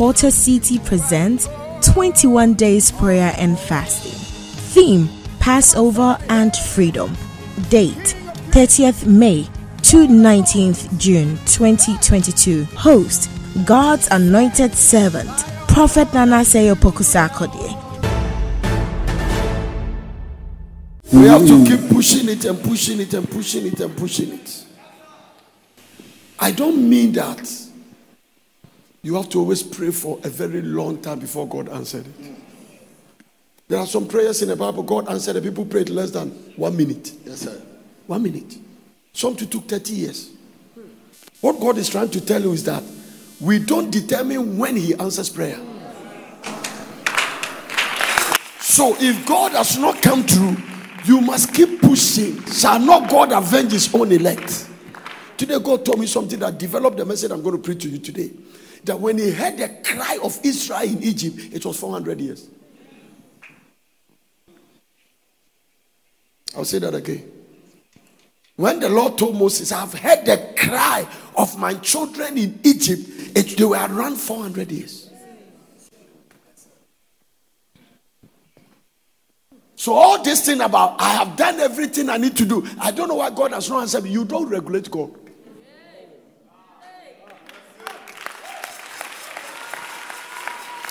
Porter City presents 21 Days Prayer and Fasting. Theme Passover and Freedom. Date 30th May to 19th June 2022. Host God's Anointed Servant, Prophet Nana Seyo Pokusakode. We have to keep pushing it and pushing it and pushing it and pushing it. I don't mean that you have to always pray for a very long time before God answered it. There are some prayers in the Bible, God answered the people prayed less than one minute. Yes, sir. One minute. Some to took 30 years. What God is trying to tell you is that we don't determine when He answers prayer. So if God has not come through, you must keep pushing. Shall not God avenge His own elect? Today, God told me something that developed the message I'm going to preach to you today. That when He heard the cry of Israel in Egypt, it was 400 years. I'll say that again. When the Lord told Moses, I've heard the cry of my children in Egypt, it, they were around 400 years. So, all this thing about I have done everything I need to do, I don't know why God has not answered me. You don't regulate God.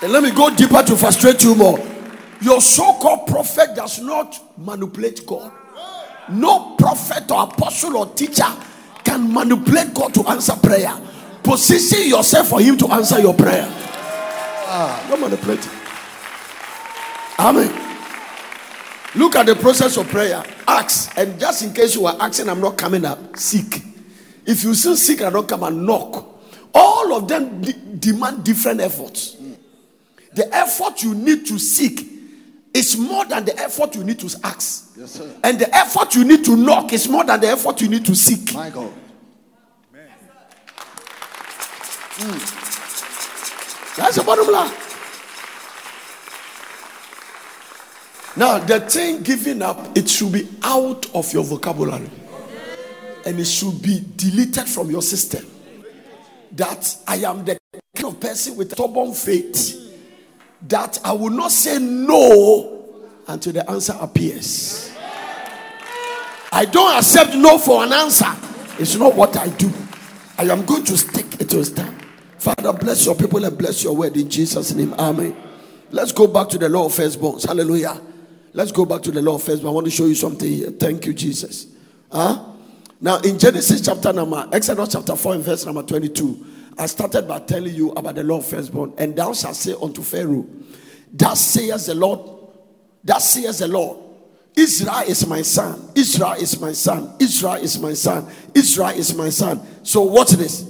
And let me go deeper to frustrate you more. Your so called prophet does not manipulate God. No prophet or apostle or teacher can manipulate God to answer prayer. Position yourself for Him to answer your prayer. Ah, don't manipulate. Amen. Look at the process of prayer. Ask, and just in case you are asking, I'm not coming up, seek. If you still seek and don't come and knock, all of them de- demand different efforts. The effort you need to seek is more than the effort you need to ask. Yes, sir. And the effort you need to knock is more than the effort you need to seek. My God. Hmm. That's the bottom line. Now, the thing giving up, it should be out of your vocabulary. And it should be deleted from your system. That I am the kind of person with stubborn faith that I will not say no until the answer appears. I don't accept no for an answer. It's not what I do. I am going to stick it will stand. Father, bless your people and bless your word in Jesus' name. Amen. Let's go back to the law of firstborns. Hallelujah. Let's go back to the law of firstborn. I want to show you something here. Thank you, Jesus. Huh? Now, in Genesis chapter number, Exodus chapter 4 and verse number 22, I started by telling you about the law of firstborn. And thou shalt say unto Pharaoh, Thus says the Lord, thus says the Lord, Israel is my son. Israel is my son. Israel is my son. Israel is my son. So watch this.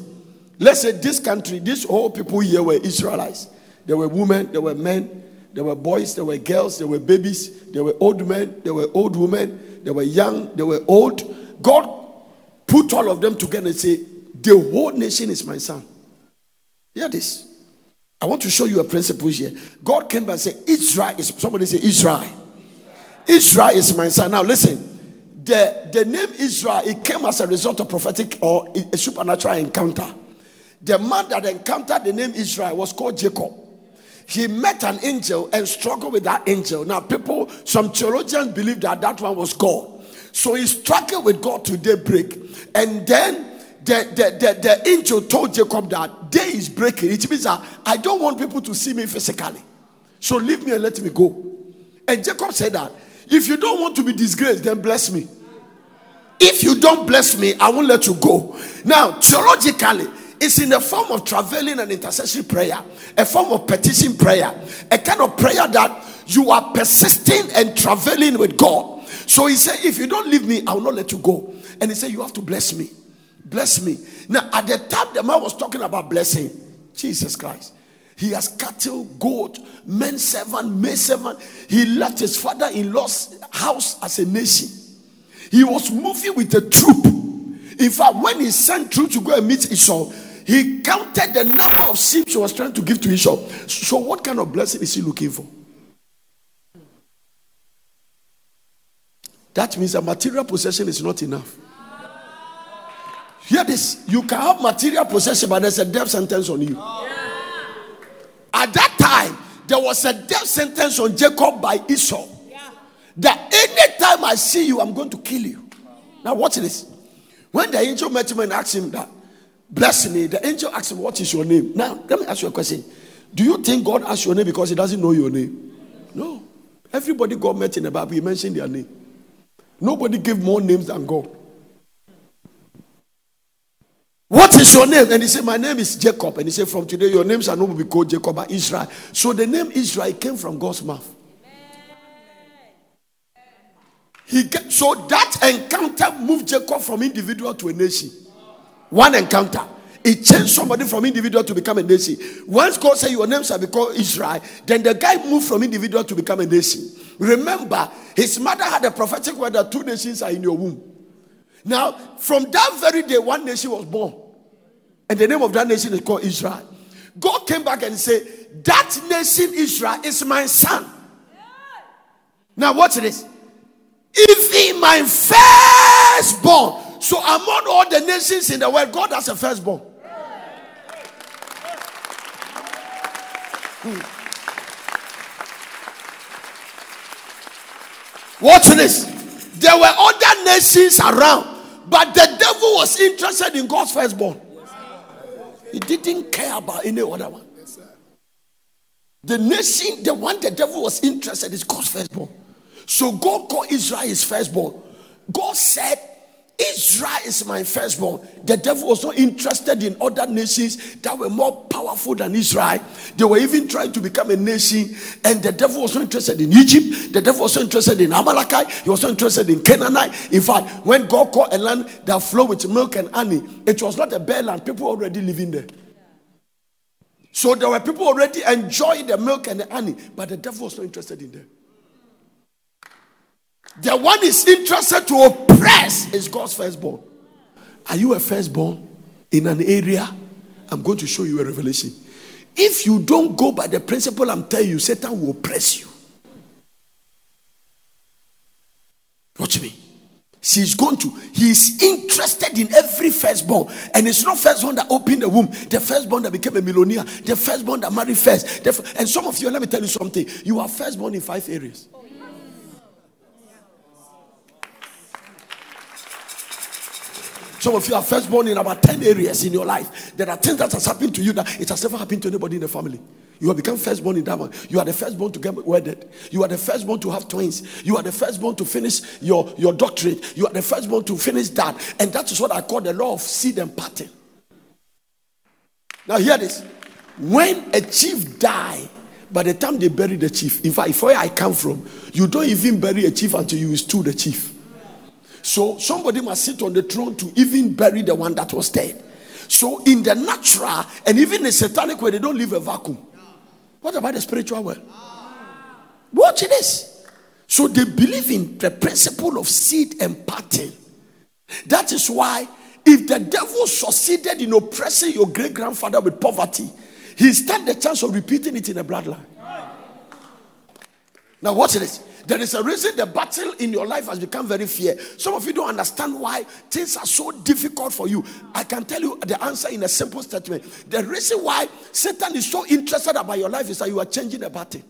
Let's say this country, these whole people here were Israelites. There were women, there were men, there were boys, there were girls, there were babies, there were old men, there were old women, there were young, there were old. God put all of them together and say, the whole nation is my son. Hear this. I want to show you a principle here. God came and said, Israel is somebody say Israel. Israel is my son. Now listen. The, the name Israel, it came as a result of prophetic or a supernatural encounter. The man that encountered the name Israel was called Jacob. He met an angel and struggled with that angel. Now, people, some theologians believe that that one was God. So he struggled with God to daybreak. And then the, the, the, the angel told Jacob that day is breaking. It means that I don't want people to see me physically. So leave me and let me go. And Jacob said that if you don't want to be disgraced, then bless me. If you don't bless me, I won't let you go. Now, theologically, it's in the form of traveling and intercessory prayer, a form of petition prayer, a kind of prayer that you are persisting and traveling with God. So he said, If you don't leave me, I will not let you go. And he said, You have to bless me. Bless me. Now, at the time the man was talking about blessing, Jesus Christ. He has cattle, goat, men servant, maid servant. He left his father in law's house as a nation. He was moving with a troop. In fact, when he sent troop to go and meet Esau, he counted the number of sheep he was trying to give to Esau. So, what kind of blessing is he looking for? That means a material possession is not enough. Hear this. You can have material possession, but there's a death sentence on you. At that time, there was a death sentence on Jacob by Esau. That anytime I see you, I'm going to kill you. Now, watch this. When the angel met him and asked him that, bless me, the angel asked him, What is your name? Now, let me ask you a question. Do you think God asked your name because he doesn't know your name? No. Everybody God met in the Bible, he mentioned their name. Nobody gave more names than God. What is your name? And he said, My name is Jacob. And he said, From today, your name shall not be called Jacob, but Israel. So the name Israel came from God's mouth. He so that encounter moved Jacob from individual to a nation. One encounter. It changed somebody from individual to become a nation. Once God said your name shall be called Israel, then the guy moved from individual to become a nation. Remember, his mother had a prophetic word that two nations are in your womb. Now, from that very day, one nation was born. And the name of that nation is called Israel. God came back and said, That nation, Israel, is my son. Now, watch this. He my firstborn, so among all the nations in the world, God has a firstborn. Hmm. Watch this. There were other nations around, but the devil was interested in God's firstborn. He didn't care about any other one. The nation, the one the devil was interested is God's firstborn. So God called Israel his firstborn. God said, Israel is my firstborn. The devil was not interested in other nations that were more powerful than Israel. They were even trying to become a nation, and the devil was not interested in Egypt. The devil was not interested in Amalekite. He was not interested in Canaanite. In fact, when God called a land that flowed with milk and honey, it was not a bare land. People already living there. So there were people already enjoying the milk and the honey, but the devil was not interested in them. The one is interested to oppress is God's firstborn. Are you a firstborn in an area? I'm going to show you a revelation. If you don't go by the principle I'm telling you, Satan will oppress you. Watch me. She's going to, he's interested in every firstborn. And it's not firstborn that opened the womb, the firstborn that became a millionaire, the firstborn that married first. and some of you, let me tell you something, you are firstborn in five areas. Some of you are firstborn in about 10 areas in your life. There are things that has happened to you that it has never happened to anybody in the family. You have become firstborn in that one. You are the firstborn to get wedded. You are the firstborn to have twins. You are the firstborn to finish your, your doctorate. You are the firstborn to finish that. And that is what I call the law of seed and pattern. Now, hear this. When a chief die, by the time they bury the chief, in fact, if where I come from, you don't even bury a chief until you stew the chief. So somebody must sit on the throne to even bury the one that was dead. So in the natural and even the satanic way, they don't leave a vacuum. What about the spiritual world? Watch this. So they believe in the principle of seed and pattern. That is why if the devil succeeded in oppressing your great grandfather with poverty, he stand the chance of repeating it in the bloodline. Now watch this. There is a reason the battle in your life has become very fair. Some of you don't understand why things are so difficult for you. I can tell you the answer in a simple statement. The reason why Satan is so interested about your life is that you are changing the battle.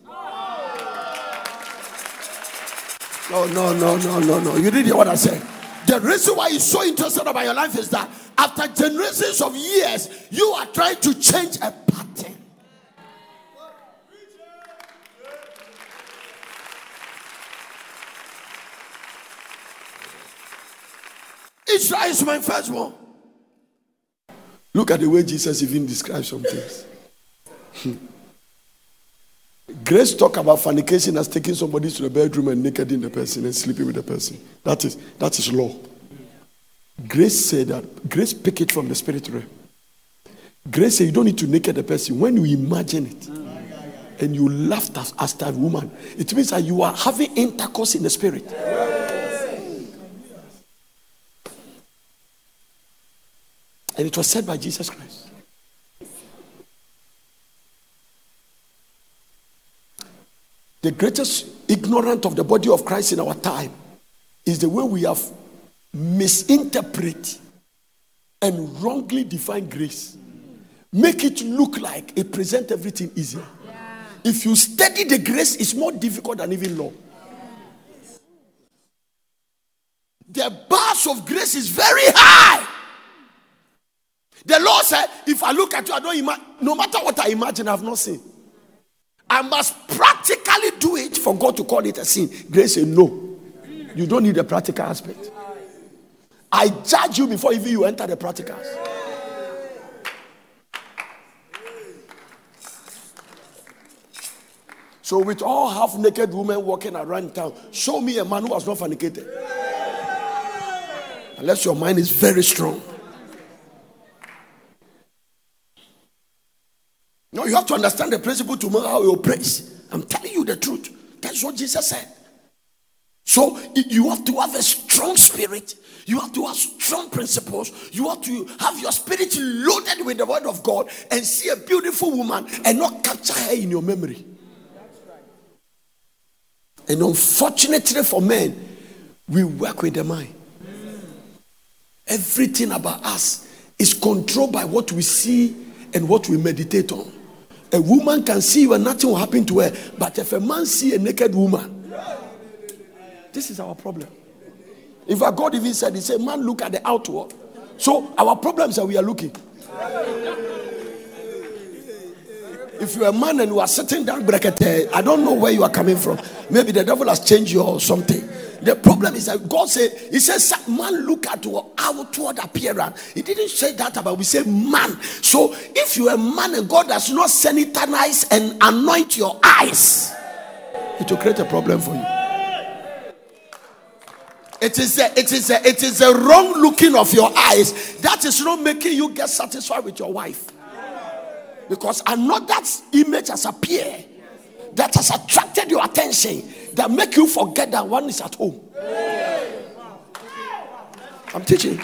No, no, no, no, no, no. You didn't hear what I said. The reason why he's so interested about your life is that after generations of years, you are trying to change a pattern. Israel is my firstborn. Look at the way Jesus even describes some things. Hmm. Grace talk about fornication as taking somebody to the bedroom and naked in the person and sleeping with the person. That is that is law. Grace said that. Grace pick it from the spirit realm. Grace said you don't need to naked the person when you imagine it and you laughed as, as that woman. It means that you are having intercourse in the spirit. And it was said by Jesus Christ. The greatest ignorant of the body of Christ in our time is the way we have misinterpreted and wrongly defined grace. make it look like it present everything easier. Yeah. If you study the grace, it's more difficult than even law. The bars of grace is very high. The Lord said, if I look at you, I don't imagine, no matter what I imagine, I've not seen. I must practically do it for God to call it a sin. Grace said, no. You don't need the practical aspect. I judge you before even you enter the practicals. So, with all half naked women walking around town, show me a man who has not fornicated. Unless your mind is very strong. No, you have to understand the principle to know how you praise. I'm telling you the truth. That's what Jesus said. So you have to have a strong spirit. You have to have strong principles. You have to have your spirit loaded with the word of God and see a beautiful woman and not capture her in your memory. Right. And unfortunately for men, we work with the mind. Everything about us is controlled by what we see and what we meditate on. A woman can see you and nothing will happen to her. But if a man see a naked woman, this is our problem. In fact, God even said, He said, Man, look at the outward. So our problem is that we are looking. If you're a man and you are sitting down, eh, I don't know where you are coming from. Maybe the devil has changed you or something. The problem is that God said, He says, man, look at your outward appearance. He didn't say that about we say man. So if you're a man and God does not sanitize and anoint your eyes, it will create a problem for you. It is a, it is a, it is a wrong looking of your eyes that is not making you get satisfied with your wife. Because another image has appeared that has attracted your attention that make you forget that one is at home. I'm teaching.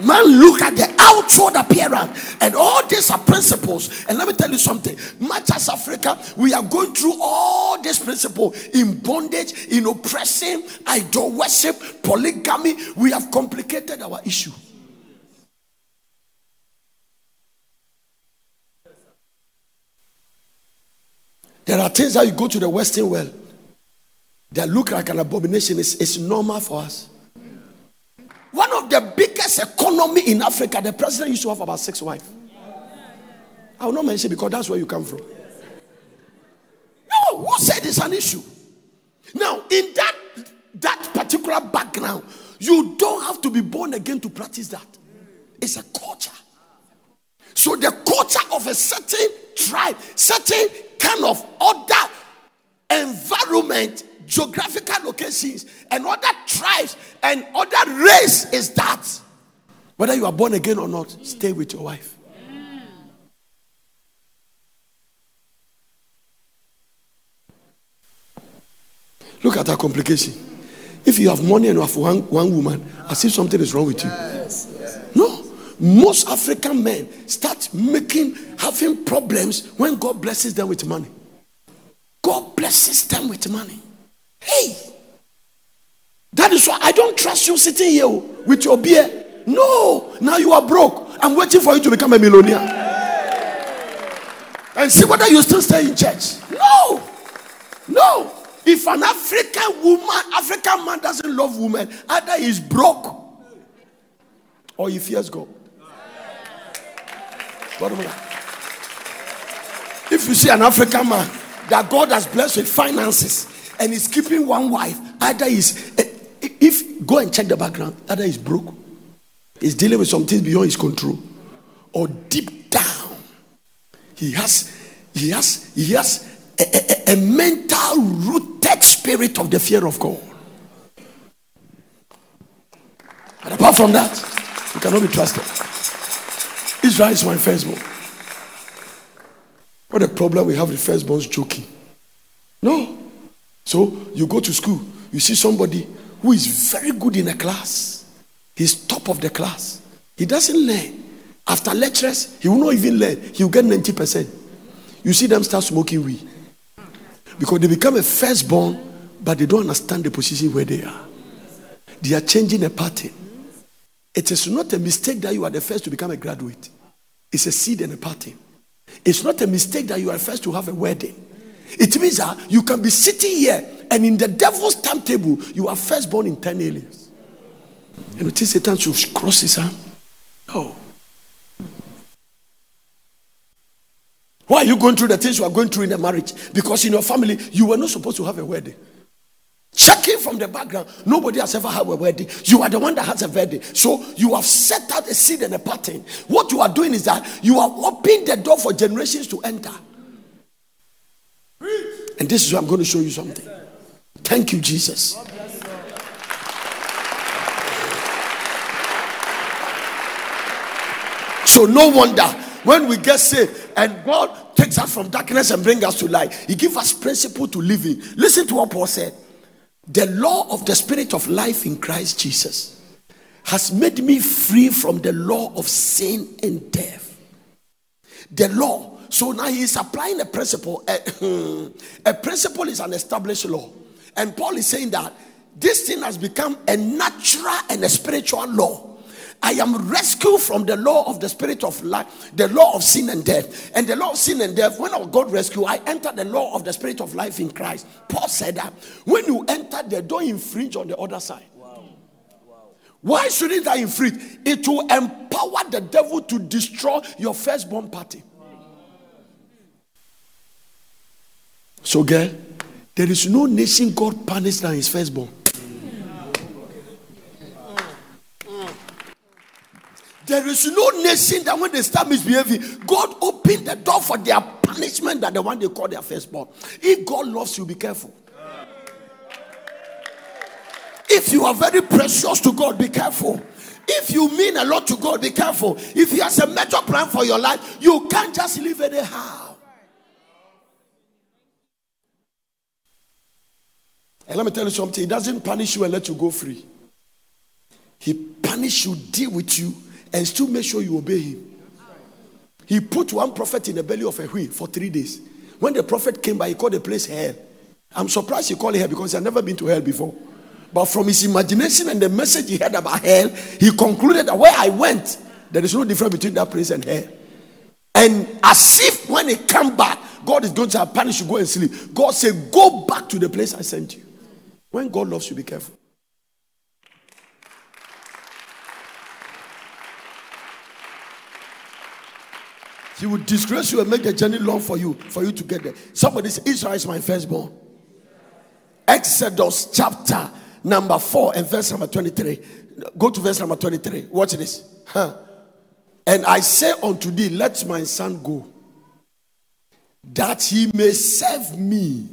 Man, look at the outward appearance, and all these are principles. And let me tell you something: much as Africa, we are going through all these principles in bondage, in oppression, idol worship, polygamy. We have complicated our issue. There are things that you go to the Western world that look like an abomination. It's, it's normal for us. One of the biggest economy in Africa, the president used to have about six wives. I will not mention because that's where you come from. No, who said it's an issue? Now, in that that particular background, you don't have to be born again to practice that. It's a culture. So the culture of a certain tribe, certain kind of other environment, geographical locations, and other tribes and other race is that. Whether you are born again or not, stay with your wife. Look at that complication. If you have money and you have one, one woman, I see something is wrong with you. No. Most African men start making, having problems when God blesses them with money. God blesses them with money. Hey, that is why I don't trust you sitting here with your beer. No, now you are broke. I'm waiting for you to become a millionaire. And see whether you still stay in church. No, no. If an African woman, African man doesn't love women, either he's broke or he fears God. If you see an African man that God has blessed with finances and he's keeping one wife, either is eh, if go and check the background, either he's broke, he's dealing with some things beyond his control, or deep down, he has he has he has a, a, a mental rooted spirit of the fear of God. But apart from that, you cannot be trusted. Israel is my firstborn. What a problem we have with firstborns joking. No. So you go to school, you see somebody who is very good in a class. He's top of the class. He doesn't learn. After lectures, he will not even learn. He will get 90%. You see them start smoking weed. Because they become a firstborn, but they don't understand the position where they are. They are changing a pattern. It is not a mistake that you are the first to become a graduate. It's a seed and a pattern. It's not a mistake that you are first to have a wedding. It means that you can be sitting here and in the devil's timetable, you are first born in 10 aliens. And you think Satan should cross his arm? No. Why are you going through the things you are going through in a marriage? Because in your family, you were not supposed to have a wedding. Checking from the background, nobody has ever had a wedding. You are the one that has a wedding. So you have set out a seed and a pattern. What you are doing is that you are opening the door for generations to enter. And this is where I'm going to show you something. Thank you, Jesus. So no wonder when we get saved and God takes us from darkness and brings us to light, He gives us principle to live in. Listen to what Paul said. The law of the spirit of life in Christ Jesus has made me free from the law of sin and death. The law. So now he is applying a principle. A, a principle is an established law. And Paul is saying that this thing has become a natural and a spiritual law. I am rescued from the law of the spirit of life, the law of sin and death. And the law of sin and death, when I got rescued, I entered the law of the spirit of life in Christ. Paul said that when you enter there, don't infringe on the other side. Why shouldn't I infringe? It will empower the devil to destroy your firstborn party. So, girl, there is no nation God punished than his firstborn. There is no nation that when they start misbehaving, God opened the door for their punishment that the one they call their firstborn. If God loves you, be careful. If you are very precious to God, be careful. If you mean a lot to God, be careful. If He has a major plan for your life, you can't just live anyhow. And let me tell you something He doesn't punish you and let you go free. He punish you, deal with you, and still make sure you obey him. He put one prophet in the belly of a wheel for three days. When the prophet came by, he called the place hell. I'm surprised he called it hell because he had never been to hell before. But from his imagination and the message he heard about hell, he concluded that where I went, there is no difference between that place and hell. And as if when he come back, God is going to punish you, go and sleep. God said, Go back to the place I sent you. When God loves you, be careful. He will disgrace you and make the journey long for you, for you to get there. Somebody say, Israel is my firstborn. Exodus chapter number 4 and verse number 23. Go to verse number 23. Watch this. Huh. And I say unto thee, Let my son go, that he may serve me.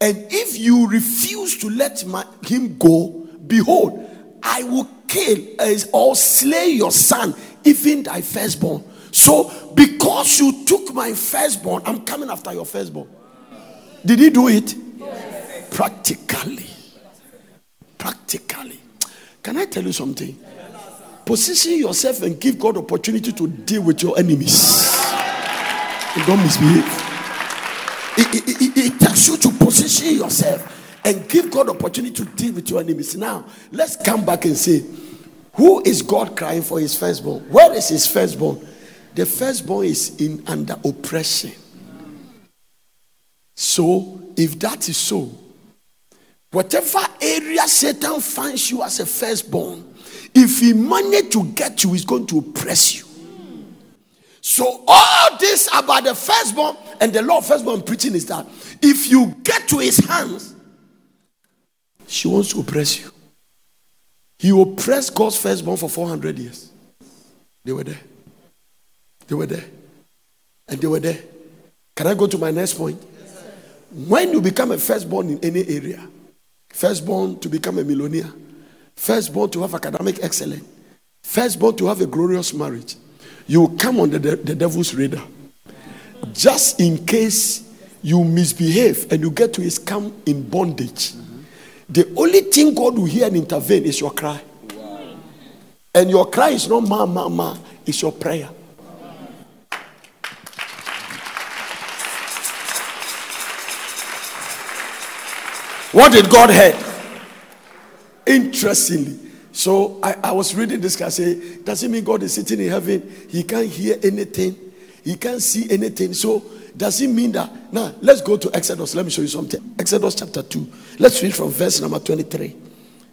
And if you refuse to let my, him go, behold, I will kill or slay your son, even thy firstborn. So, because you took my firstborn, I'm coming after your firstborn. Did he do it? Yes. Practically. Practically. Can I tell you something? Position yourself and give God opportunity to deal with your enemies. And don't misbehave. It, it, it, it takes you to position yourself and give God opportunity to deal with your enemies. Now, let's come back and say, who is God crying for his firstborn? Where is his firstborn? The firstborn is in under oppression. So, if that is so, whatever area Satan finds you as a firstborn, if he managed to get you, he's going to oppress you. So, all this about the firstborn and the law of firstborn preaching is that if you get to his hands, she wants to oppress you. He oppressed God's firstborn for 400 years. They were there. They were there. And they were there. Can I go to my next point? Yes, when you become a firstborn in any area, firstborn to become a millionaire, firstborn to have academic excellence, firstborn to have a glorious marriage, you come on the, the devil's radar. Just in case you misbehave and you get to his camp in bondage, the only thing God will hear and intervene is your cry. And your cry is not ma, ma, ma, it's your prayer. What did God hear? Interestingly, So I, I was reading this guy say, does it mean God is sitting in heaven? He can't hear anything, he can't see anything. So does it mean that now let's go to Exodus? Let me show you something. Exodus chapter 2. Let's read from verse number 23.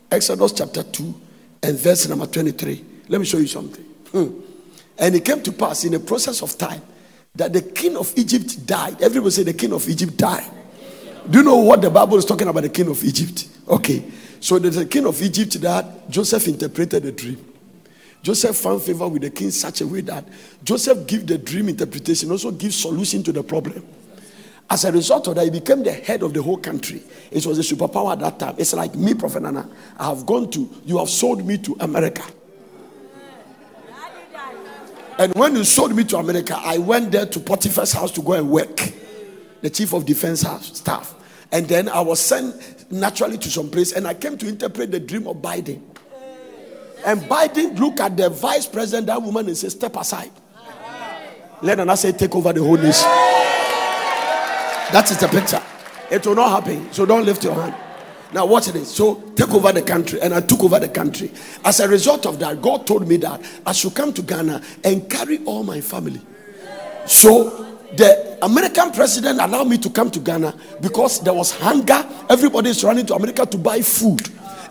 Exodus chapter 2 and verse number 23. Let me show you something. Hmm. And it came to pass in the process of time that the king of Egypt died. Everybody say the king of Egypt died. Do you know what the Bible is talking about the king of Egypt? Okay. So there's a king of Egypt that Joseph interpreted the dream. Joseph found favor with the king such a way that Joseph give the dream interpretation, also give solution to the problem. As a result of that, he became the head of the whole country. It was a superpower at that time. It's like me, Prophet Nana. I have gone to, you have sold me to America. And when you sold me to America, I went there to Potiphar's house to go and work, the chief of defense staff. And then I was sent naturally to some place, and I came to interpret the dream of Biden. And Biden look at the vice president, that woman, and say, Step aside. Let Nana say, Take over the whole nation. That is the picture. It will not happen. So don't lift your hand. Now, watch this. So, take over the country. And I took over the country. As a result of that, God told me that I should come to Ghana and carry all my family. So, the American president allowed me to come to Ghana because there was hunger. Everybody is running to America to buy food.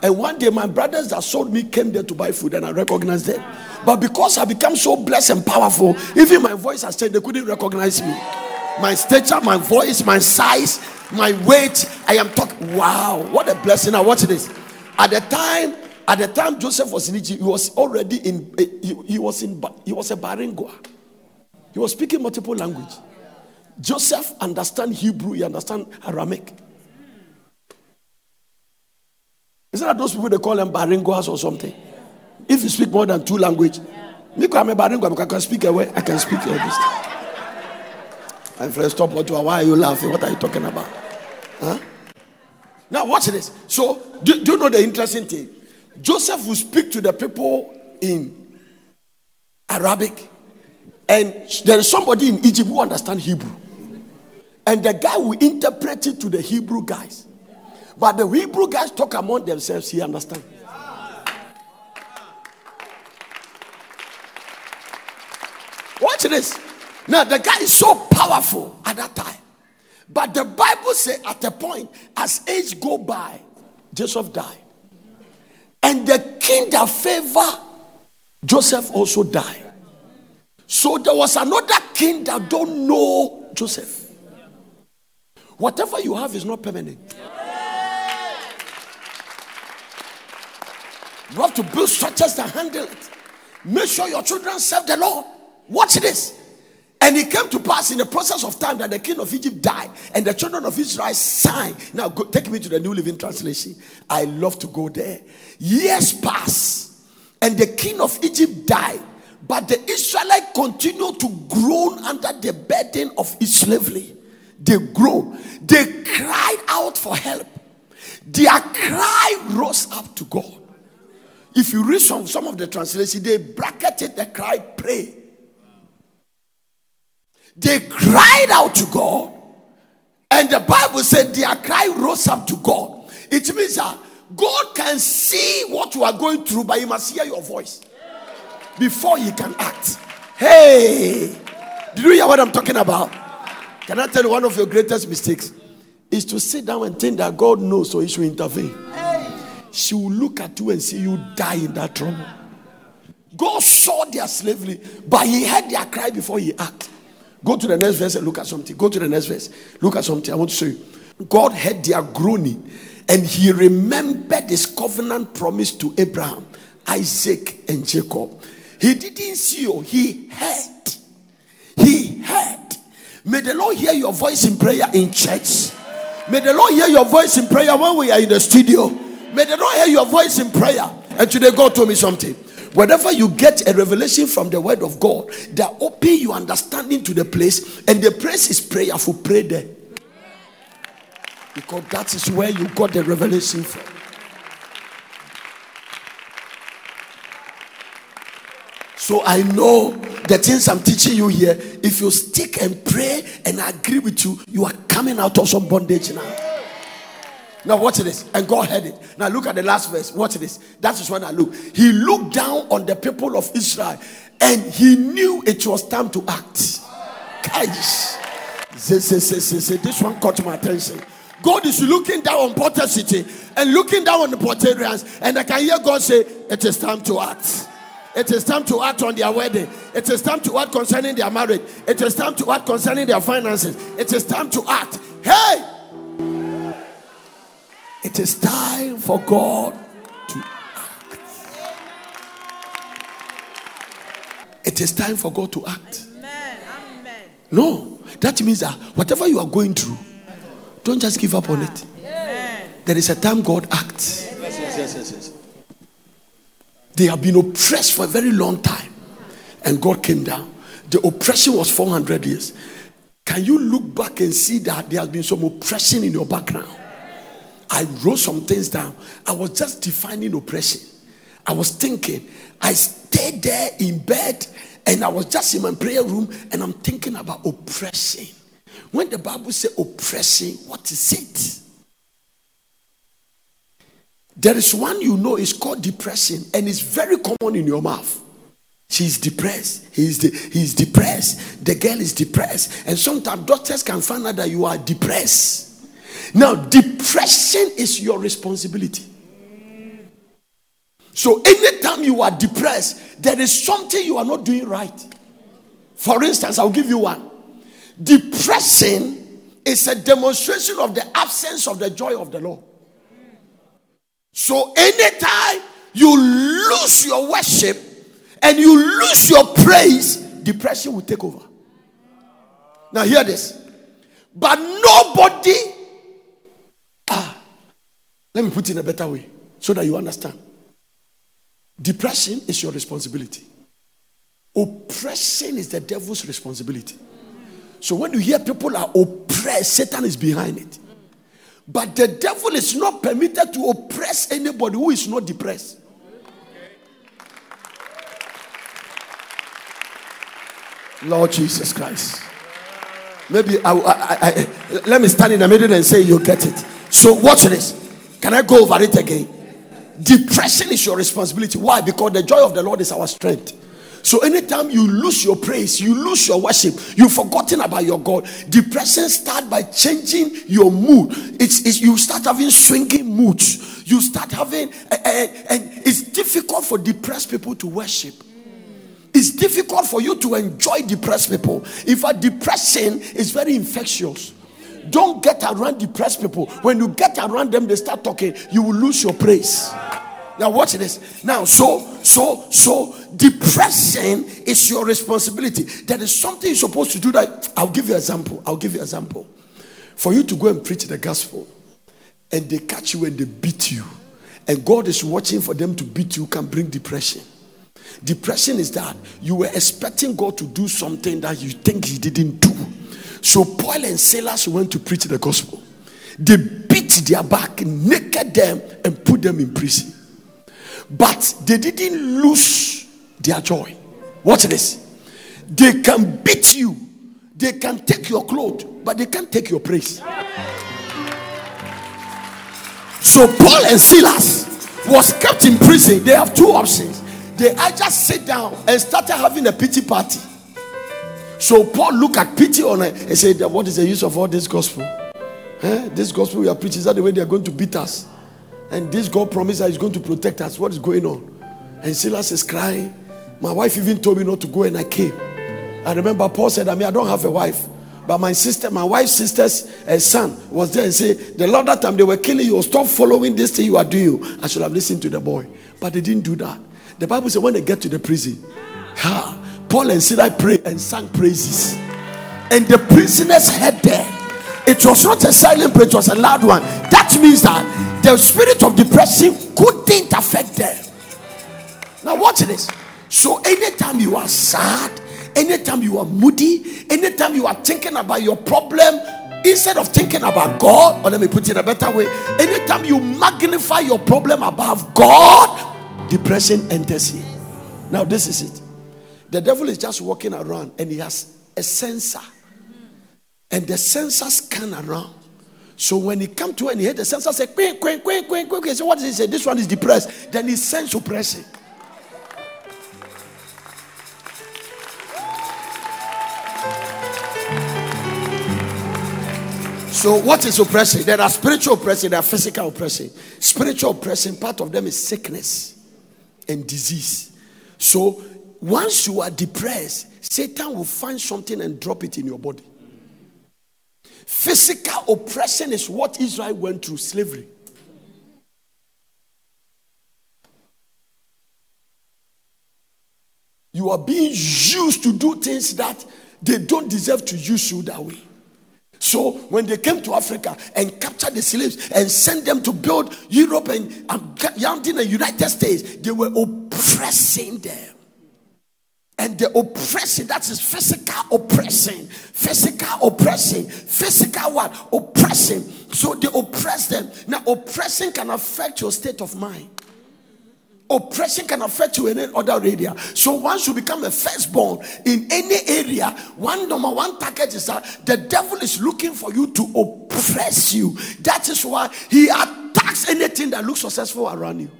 And one day, my brothers that sold me came there to buy food, and I recognized them. But because I became so blessed and powerful, even my voice has changed, they couldn't recognize me. My stature, my voice, my size, my weight. I am talking. Wow, what a blessing! Now watch this. At the time, at the time Joseph was in Egypt, he was already in. Eh, he, he was in. He was a bilingual. He was speaking multiple language. Joseph understand Hebrew. He understand Aramaic. Isn't that those people they call them bilinguals or something? If you speak more than two language, me bilingual because I can speak away. I can speak all this. My friend, stop. What? Why are you laughing? What are you talking about? Huh? Now watch this. So, do, do you know the interesting thing? Joseph will speak to the people in Arabic, and there is somebody in Egypt who understands Hebrew, and the guy will interpret it to the Hebrew guys. But the Hebrew guys talk among themselves, he understand. Watch this. Now, the guy is so powerful at that time. But the Bible says at a point, as age go by, Joseph died. And the king that favor Joseph also died. So there was another king that don't know Joseph. Whatever you have is not permanent. You have to build structures that handle it. Make sure your children serve the Lord. Watch this. And it came to pass in the process of time that the king of Egypt died and the children of Israel sighed. Now, go, take me to the New Living Translation. I love to go there. Years pass and the king of Egypt died, but the Israelites continued to groan under the burden of his slavery. They grow. They cried out for help. Their cry rose up to God. If you read some, some of the translation, they bracketed the cry, pray. They cried out to God. And the Bible said their cry rose up to God. It means that God can see what you are going through, but He must hear your voice before He can act. Hey, did you hear what I'm talking about? Can I tell you one of your greatest mistakes is to sit down and think that God knows, so He should intervene she will look at you and see you die in that trouble. God saw their slavery, but he heard their cry before he acted. Go to the next verse and look at something. Go to the next verse. Look at something. I want to show you. God heard their groaning and he remembered his covenant promise to Abraham, Isaac, and Jacob. He didn't see you, he heard. He heard. May the Lord hear your voice in prayer in church. May the Lord hear your voice in prayer when we are in the studio. May the Lord hear your voice in prayer. And today, God told me something. Whenever you get a revelation from the word of God, that open your understanding to the place, and the place is prayerful. Pray there. Because that is where you got the revelation from. So I know the things I'm teaching you here. If you stick and pray and I agree with you, you are coming out of some bondage now. Now watch this. And God heard it. Now look at the last verse. Watch this. That is when I look. He looked down on the people of Israel and he knew it was time to act. Guys, this one caught my attention. God is looking down on Potter City and looking down on the Portarians, and I can hear God say, It is time to act. It is time to act on their wedding. It is time to act concerning their marriage. It is time to act concerning their finances. It is time to act. Hey! It is time for God to act. It is time for God to act. Amen. Amen. No, that means that whatever you are going through, don't just give up on it. Amen. There is a time God acts. Yes, yes, yes, yes, They have been oppressed for a very long time, and God came down. The oppression was 400 years. Can you look back and see that there has been some oppression in your background? I wrote some things down. I was just defining oppression. I was thinking, I stayed there in bed and I was just in my prayer room and I'm thinking about oppression. When the Bible says oppression, what is it? There is one you know is called depression and it's very common in your mouth. She's depressed. He's, de- he's depressed. The girl is depressed. And sometimes doctors can find out that you are depressed. Now, depression is your responsibility. So, anytime you are depressed, there is something you are not doing right. For instance, I'll give you one. Depression is a demonstration of the absence of the joy of the Lord. So, anytime you lose your worship and you lose your praise, depression will take over. Now, hear this. But nobody ah, let me put it in a better way so that you understand. Depression is your responsibility. Oppression is the devil's responsibility. So when you hear people are oppressed, Satan is behind it. But the devil is not permitted to oppress anybody who is not depressed. Lord Jesus Christ. Maybe I, I, I, let me stand in the middle and say you get it. So watch this. Can I go over it again? Depression is your responsibility. Why? Because the joy of the Lord is our strength. So anytime you lose your praise, you lose your worship, you've forgotten about your God. Depression start by changing your mood. It's, it's you start having swinging moods. You start having, uh, uh, and it's difficult for depressed people to worship. It's difficult for you to enjoy depressed people. In fact, depression is very infectious. Don't get around depressed people. When you get around them, they start talking, you will lose your praise. Now watch this. Now, so so so depression is your responsibility. There is something you're supposed to do that. I'll give you an example. I'll give you an example. For you to go and preach the gospel, and they catch you and they beat you, and God is watching for them to beat you, can bring depression. Depression is that you were expecting God to do something that you think He didn't do. So Paul and Silas went to preach the gospel. They beat their back, naked them, and put them in prison. But they didn't lose their joy. Watch this. They can beat you, they can take your clothes, but they can't take your praise. So Paul and Silas was kept in prison. They have two options. They either sit down and started having a pity party so Paul looked at pity on it and said, What is the use of all this gospel? Eh? This gospel we are preaching is that the way they are going to beat us. And this God promised that He's going to protect us. What is going on? And Silas is crying. My wife even told me not to go, and I came. I remember Paul said, I mean, I don't have a wife. But my sister, my wife's sister's uh, son was there and said, The Lord that time they were killing you, stop following this thing you are doing. I should have listened to the boy. But they didn't do that. The Bible said when they get to the prison, ha, Paul and Silas prayed and sang praises. And the prisoners heard them. It was not a silent prayer, it was a loud one. That means that the spirit of depression couldn't affect them. Now, watch this. So, anytime you are sad, anytime you are moody, anytime you are thinking about your problem, instead of thinking about God, or let me put it in a better way, anytime you magnify your problem above God, depression enters in. Now, this is it. The devil is just walking around and he has a sensor. And the sensor scan around. So when he come to her and he heard the sensor say, queen, queen, queen, queen, queen, he said, what does he say? This one is depressed. Then he sends oppression. So, what is oppression? There are spiritual oppression, there are physical oppression. Spiritual oppression, part of them is sickness and disease. So, once you are depressed, Satan will find something and drop it in your body. Physical oppression is what Israel went through slavery. You are being used to do things that they don't deserve to use you that way. So when they came to Africa and captured the slaves and sent them to build Europe and, and the United States, they were oppressing them. And the oppression, that is physical oppression, physical oppression, physical what? Oppression. So they oppress them. Now, oppression can affect your state of mind. Oppression can affect you in any other area. So once you become a firstborn in any area, one number one target is that the devil is looking for you to oppress you. That is why he attacks anything that looks successful around you.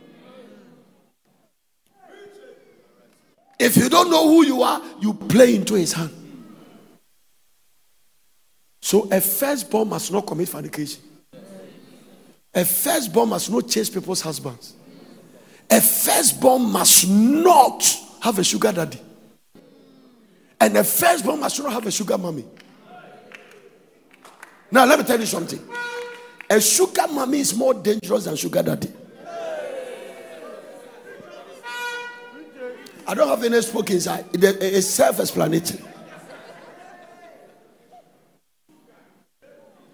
If you don't know who you are, you play into his hand. So a firstborn must not commit fornication. A firstborn must not chase people's husbands. A firstborn must not have a sugar daddy. And a firstborn must not have a sugar mommy. Now, let me tell you something. A sugar mommy is more dangerous than sugar daddy. I don't have any spoke inside. It's self explanatory.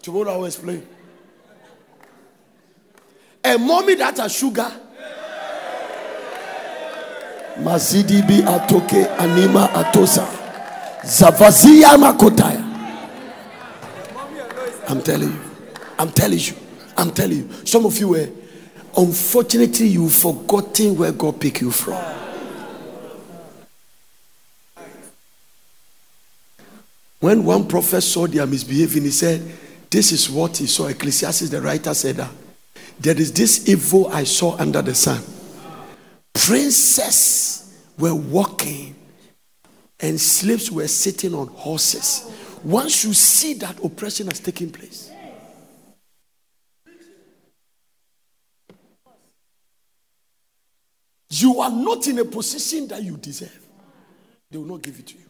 Tomorrow I will explain. A mommy that has sugar Mazidibi atoke anima atosa. Zavazia makotaya. I'm telling you. I'm telling you. I'm telling you. Some of you were unfortunately you've forgotten where God picked you from. When one prophet saw their misbehaving, he said, This is what he saw. Ecclesiastes, the writer said that there is this evil I saw under the sun princes were walking and slaves were sitting on horses. Once you see that oppression has taken place, you are not in a position that you deserve. They will not give it to you.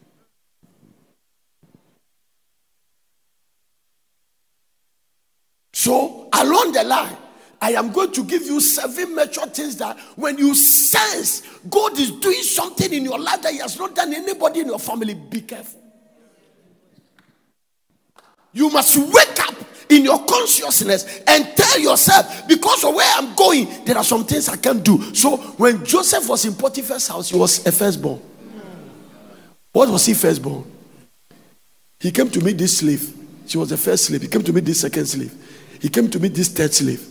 So, along the line, I am going to give you seven major things that when you sense God is doing something in your life that He has not done anybody in your family, be careful. You must wake up in your consciousness and tell yourself, because of where I'm going, there are some things I can't do. So when Joseph was in Potiphar's house, he was a firstborn. What was he firstborn? He came to meet this slave. She was the first slave. He came to meet this second slave. He came to meet this third slave.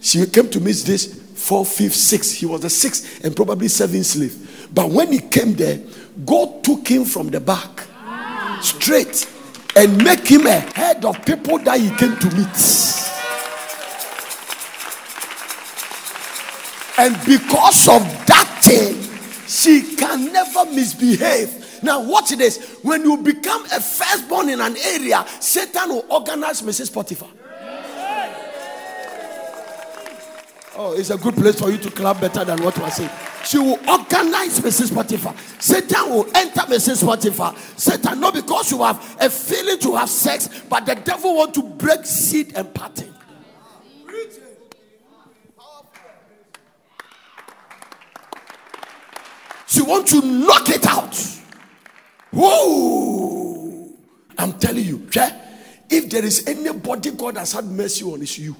She came to meet this four, fifth, six. He was the sixth and probably seventh slave. But when he came there, God took him from the back straight and make him a head of people that he came to meet. And because of that thing, she can never misbehave. Now, watch this. When you become a firstborn in an area, Satan will organize Mrs. Potiphar. Oh, it's a good place for you to clap better than what was saying. She will organize Mrs. Potiphar. Satan will enter Mrs. Potiphar. Satan, not because you have a feeling to have sex, but the devil want to break seed and pattern. She want to knock it out. Whoa! I'm telling you, if there is anybody God has had mercy on, it's you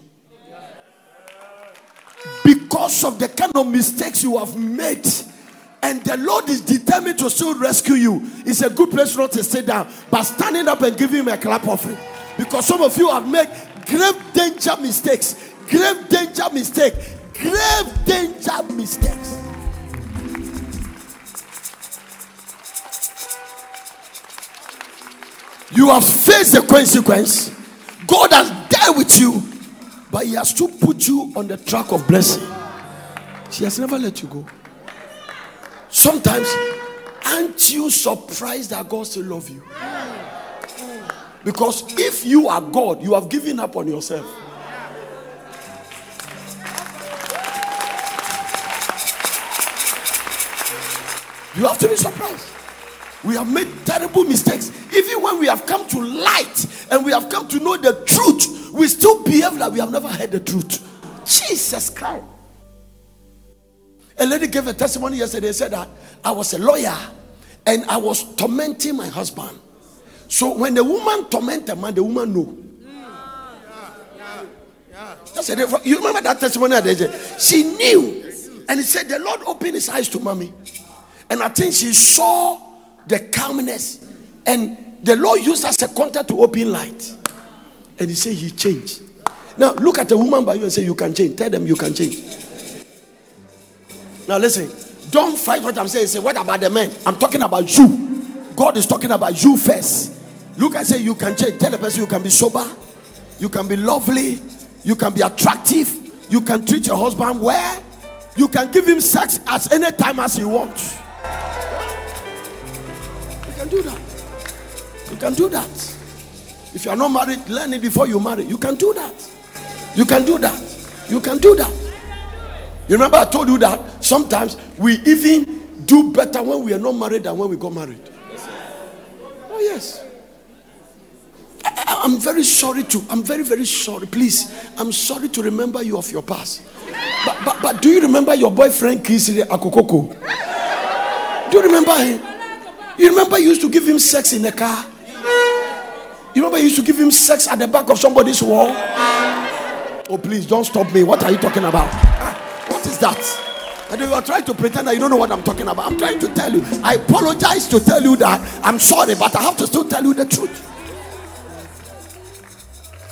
because of the kind of mistakes you have made. And the Lord is determined to still rescue you. It's a good place not to sit down, but standing up and giving him a clap offering. Because some of you have made grave danger mistakes, grave danger mistake, grave danger mistakes. You have faced the consequence. God has dealt with you but He has to put you on the track of blessing. She has never let you go. Sometimes, aren't you surprised that God still loves you? Because if you are God, you have given up on yourself. You have to be surprised. We have made terrible mistakes. Even when we have come to light and we have come to know the truth, we still behave like we have never heard the truth. Jesus Christ. A lady gave a testimony yesterday, said that I was a lawyer and I was tormenting my husband. So when the woman torment a man, the woman know. I said, you remember that testimony? She knew, and he said the Lord opened his eyes to mommy, and I think she saw the calmness, and the Lord used as a contact to open light, and he said he changed. Now look at the woman by you and say you can change. Tell them you can change. Now listen, don't fight what I'm saying. Say what about the men? I'm talking about you. God is talking about you first. Look, I say you can change. Tell the person you can be sober, you can be lovely, you can be attractive, you can treat your husband well, you can give him sex as any time as you want. You can do that. You can do that. If you are not married, learn it before you marry. You can do that. You can do that. You can do that. You remember I told you that sometimes we even do better when we are not married than when we got married. Oh, yes. I, am very sorry to, I'm very, very sorry. Please, I'm sorry to remember you of your past. But, but, but do you remember your boyfriend, Kisiri Akokoko? Do you remember him? You remember you used to give him sex in the car? You remember you used to give him sex at the back of somebody's wall? Oh, please don't stop me. What are you talking about? Ah, what is that? And you are trying to pretend that you don't know what I'm talking about. I'm trying to tell you. I apologize to tell you that I'm sorry, but I have to still tell you the truth.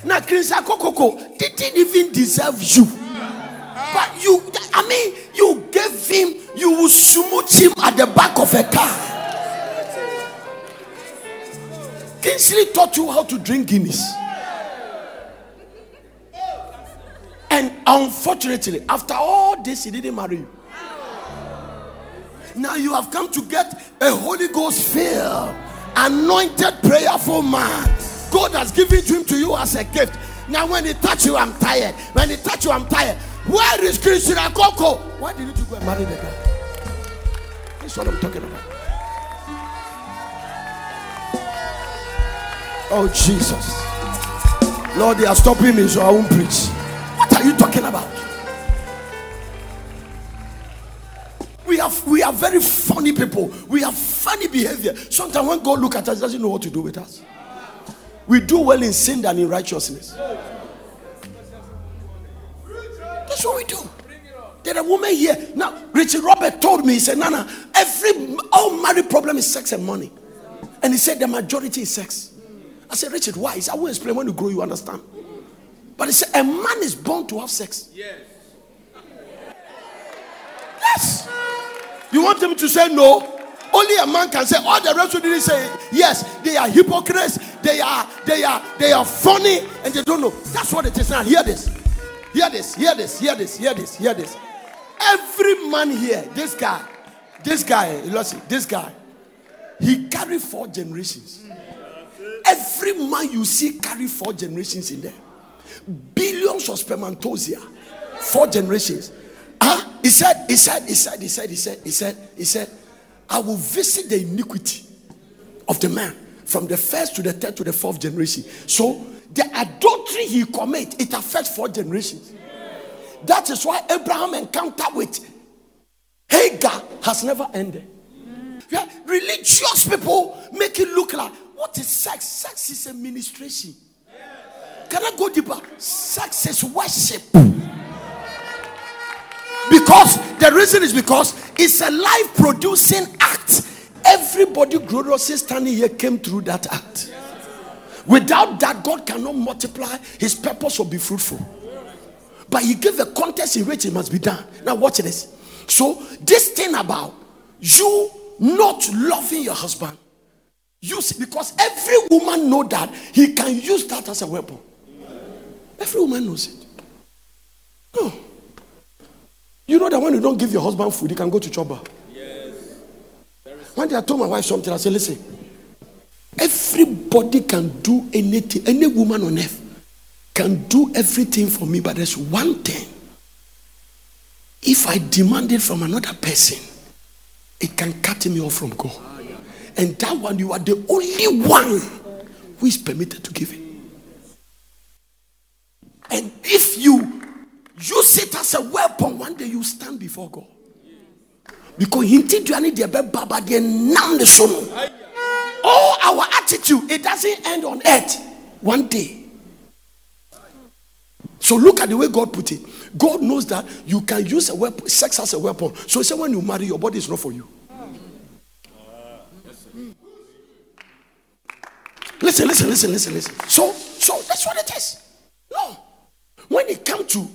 Now, Chris Akokoko didn't even deserve you. But you, I mean, you gave him, you will smooch him at the back of a car. Kingsley taught you how to drink Guinness. And unfortunately, after all this, he didn't marry you. Now you have come to get a Holy Ghost filled, anointed, prayerful man. God has given him to you as a gift. Now, when he touch you, I'm tired. When he touch you, I'm tired. Where is Christian Akoko? Why didn't you go and marry the guy? That's what I'm talking about. Oh, Jesus. Lord, they are stopping me so I won't preach. What are you talking about? We have we are very funny people. We have funny behavior. Sometimes when God look at us, doesn't know what to do with us. We do well in sin than in righteousness. That's what we do. There's a woman here. Now, Richard Robert told me, he said, Nana, every all married problem is sex and money. And he said the majority is sex. I said, Richard, why? He said, I will explain when you grow, you understand. But he said, a man is born to have sex. Yes. Yes. You want him to say no? Only a man can say. All the rest who didn't say yes. They are hypocrites. They are they are they are funny and they don't know. That's what it is now. Hear this. Hear this. Hear this. Hear this. Hear this. Hear this. Every man here, this guy, this guy, this guy, he carried four generations. Every man you see carry four generations in there. Billions of spermatozoa, four generations. Huh? He said, he said, he said, he said, he said, he said, he said, I will visit the iniquity of the man from the first to the third to the fourth generation. So the adultery he commit, it affects four generations. That is why Abraham encounter with Hagar has never ended. Yeah, religious people make it look like what is sex? Sex is a ministration. Can I go deeper? Sex is worship. Because the reason is because it's a life producing act. Everybody gloriously standing here came through that act. Without that, God cannot multiply, his purpose will be fruitful. But he gave a context in which it must be done. Now, watch this. So, this thing about you not loving your husband, use because every woman know that he can use that as a weapon. Every woman knows it. No. You know that when you don't give your husband food, he can go to trouble. Yes. One day I told my wife something, I said, listen, everybody can do anything, any woman on earth can do everything for me, but there's one thing. If I demand it from another person, it can cut me off from God. And that one, you are the only one who is permitted to give it. And if you use it as a weapon, one day you stand before God. Because hinted to any the baba the nam the son. All our attitude, it doesn't end on earth. One day. So look at the way God put it. God knows that you can use a weapon, sex as a weapon. So he said, when you marry, your body is not for you. Listen, listen, listen, listen, listen. So, so that's what it is. No. When it comes to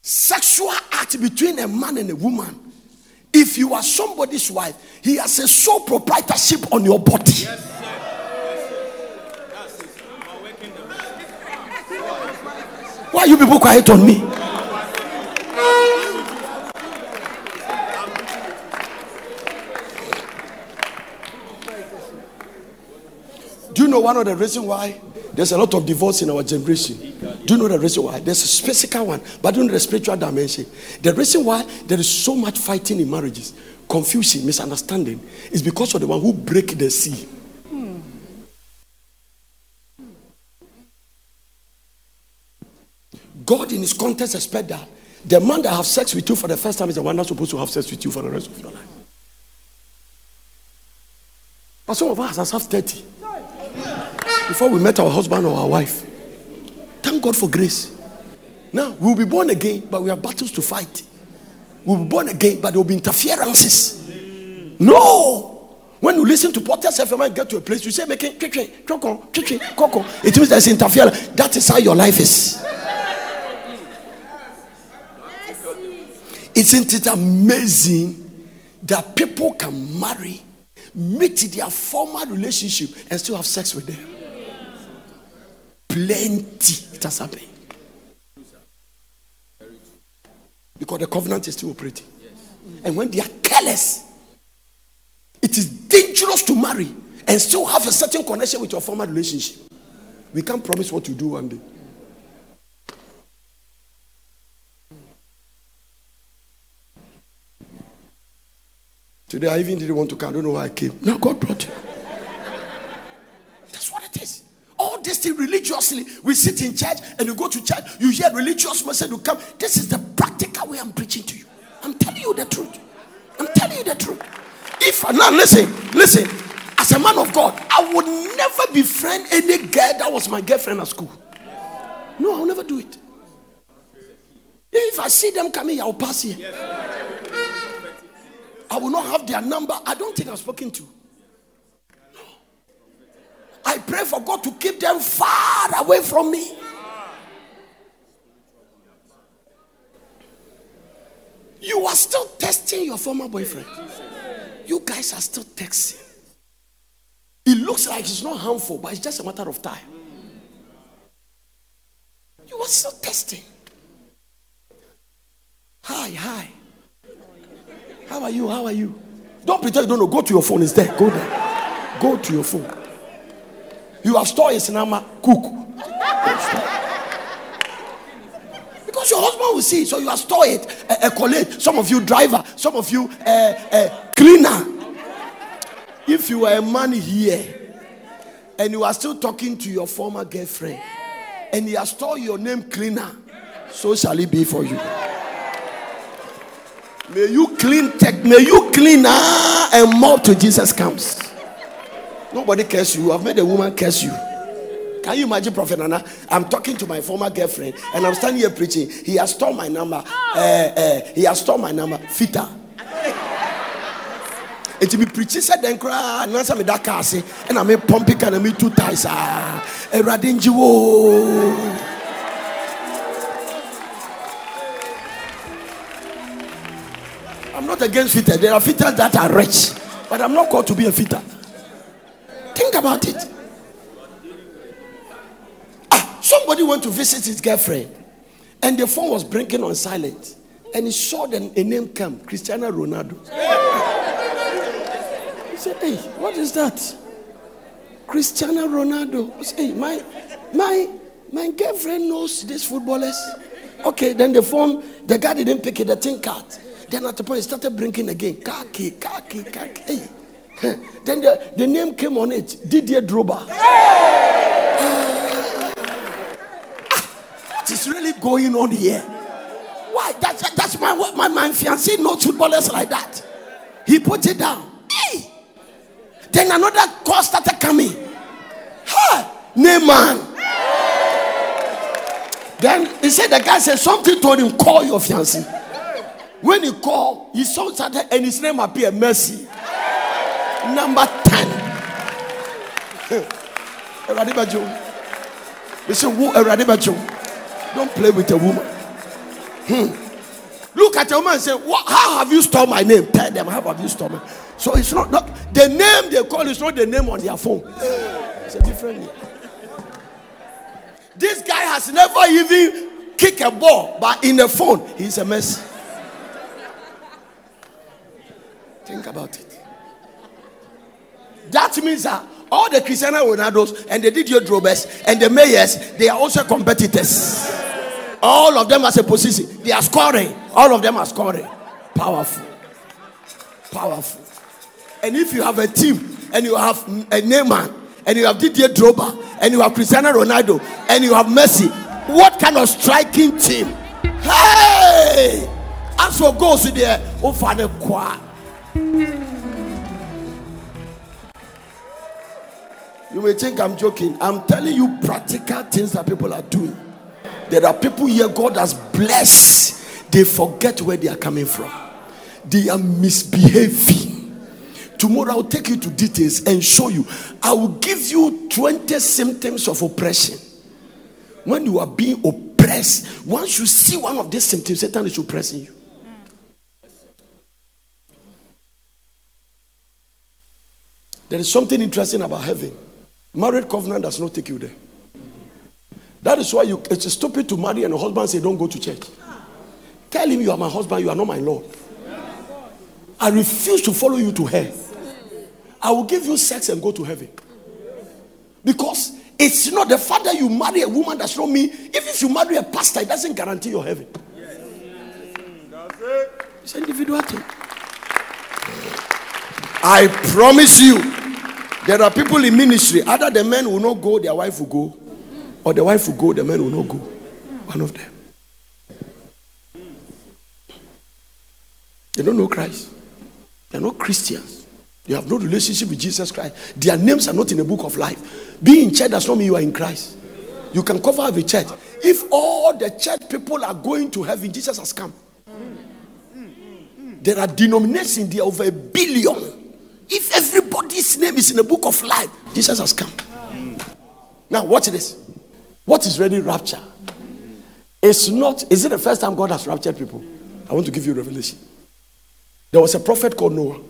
sexual act between a man and a woman, if you are somebody's wife, he has a sole proprietorship on your body. Yes, Why are you people quiet on me? You know one of the reasons why there's a lot of divorce in our generation? Do you know the reason why? There's a physical one, but know the spiritual dimension? The reason why there is so much fighting in marriages, confusion, misunderstanding, is because of the one who break the sea. God, in His context, expect that the man that have sex with you for the first time is the one that's supposed to have sex with you for the rest of your life. But some of us have 30 before we met our husband or our wife. Thank God for grace. Now we'll be born again, but we have battles to fight. We'll be born again, but there will be interferences. No. When you listen to Porter's FM and get to a place, you say, making it, it means there's interference. That is how your life is. Isn't it amazing that people can marry, meet their former relationship, and still have sex with them? Plenty. It has happened. Because the covenant is still operating. And when they are careless, it is dangerous to marry and still have a certain connection with your former relationship. We can't promise what you do one day. Today I even didn't want to come. I don't know why I came. Now God brought you. That's what it is. All this thing religiously. We sit in church and you go to church, you hear religious message you come. This is the practical way I'm preaching to you. I'm telling you the truth. I'm telling you the truth. If I now listen, listen, as a man of God, I would never befriend any girl that was my girlfriend at school. No, I'll never do it. If I see them coming, I'll pass here. I will not have their number. I don't think I've spoken to. No. I pray for God to keep them far away from me. You are still testing your former boyfriend. You guys are still texting. It looks like it's not harmful, but it's just a matter of time. You are still testing. Hi, hi. How are you? How are you? Don't pretend you don't know. Go to your phone instead. Go there. Go to your phone. You have stored his number. Cook. Because your husband will see. So you have stored it. A, a colleague. Some of you driver. Some of you uh, uh, cleaner. If you are a man here and you are still talking to your former girlfriend and he has stored your name cleaner, so shall it be for you. May you clean tech, may you clean ah, and more to Jesus comes. Nobody cares you. I've made a woman curse you. Can you imagine, Prophet Nana? I'm talking to my former girlfriend and I'm standing here preaching. He has stolen my number. Uh, uh, he has stolen my number. Fita. It be preaching said then cry and answer me that car and I made pumping and I made two ties. Ah, a radinjiwo. I'm not against fitter. There are fitters that are rich, but I'm not called to be a fitter. Think about it. Ah, somebody went to visit his girlfriend, And the phone was blinking on silent. And he saw the, a name come Cristiano Ronaldo. he said, Hey, what is that? Cristiano Ronaldo. I said, hey, my, my, my girlfriend knows these footballers. Okay, then the phone, the guy didn't pick it, the thing cut. Then at the point, he started blinking again. Kaki, kaki, kaki. Hey. Then the, the name came on it Didier Drogba. Ah. what is really going on here? Why? That's, that's my, my, my fiancé knows footballers like that. He put it down. Hey. Then another call started coming. Hey, Neymar. Then he said, the guy said, something told him, call your fiancé. When he called, he saw something and his name appeared, Messi. Number 10. Listen, don't play with a woman. Hmm. Look at a woman and say, How have you stolen my name? Tell them, How have you stolen? So it's not, not the name they call is not the name on their phone. It's a different name. This guy has never even kicked a ball, but in the phone, he's a mess. Think about it. That means that all the Cristiano Ronaldos and the Didier Drogbas and the Mayors, they are also competitors. All of them as a position. They are scoring. All of them are scoring. Powerful. Powerful. And if you have a team and you have a Neymar and you have Didier Drogba and you have Cristiano Ronaldo and you have Messi, what kind of striking team? Hey! As for goals there, oh, You may think I'm joking. I'm telling you practical things that people are doing. There are people here God has blessed. They forget where they are coming from. They are misbehaving. Tomorrow I'll take you to details and show you. I will give you 20 symptoms of oppression. When you are being oppressed, once you see one of these symptoms, Satan is oppressing you. There is something interesting about heaven. Married covenant does not take you there. That is why you, it's stupid to marry and a husband say, Don't go to church. Tell him you are my husband, you are not my Lord. I refuse to follow you to hell. I will give you sex and go to heaven. Because it's not the fact that you marry a woman that's not me. Even if you marry a pastor, it doesn't guarantee your heaven. It's individual thing. I promise you, there are people in ministry, either the men will not go, their wife will go, or the wife will go, the men will not go. One of them. They don't know Christ. They're not Christians. They have no relationship with Jesus Christ. Their names are not in the book of life. Being in church does not mean you are in Christ. You can cover up a church. If all the church people are going to heaven, Jesus has come. There are denominations there are over a billion. If everybody's name is in the book of life, Jesus has come. Now, watch this. What is really rapture? It's not, is it the first time God has raptured people? I want to give you a revelation. There was a prophet called Noah.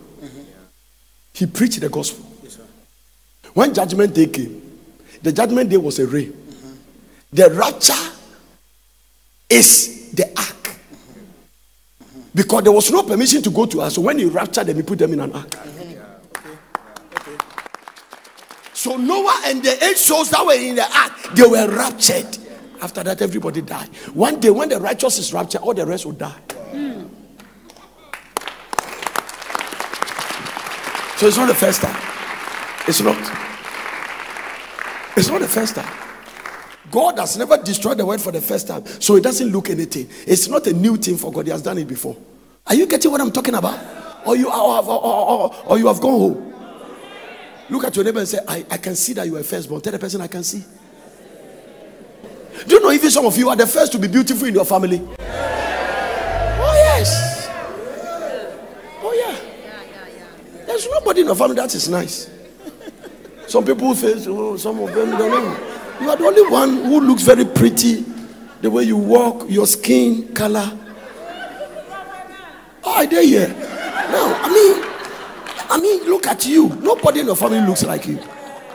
He preached the gospel. When judgment day came, the judgment day was a rain. The rapture is the ark. Because there was no permission to go to us. So when he raptured them, he put them in an ark. So Noah and the eight souls that were in the ark, they were raptured. After that, everybody died. One day, when the righteous is raptured, all the rest will die. Mm. So it's not the first time. It's not. It's not the first time. God has never destroyed the world for the first time, so it doesn't look anything. It's not a new thing for God. He has done it before. Are you getting what I'm talking about? Or you, or, or, or, or you have gone home? Look at your neighbor and say, I, I can see that you are firstborn. Tell the person, I can see. Do you know even some of you are the first to be beautiful in your family? Oh, yes. Oh, yeah. There's nobody in your family that is nice. Some people face, oh, some of them don't know. You are the only one who looks very pretty. The way you walk, your skin color. Oh, I dare here. No, I mean, look at you. Nobody in your family looks like you.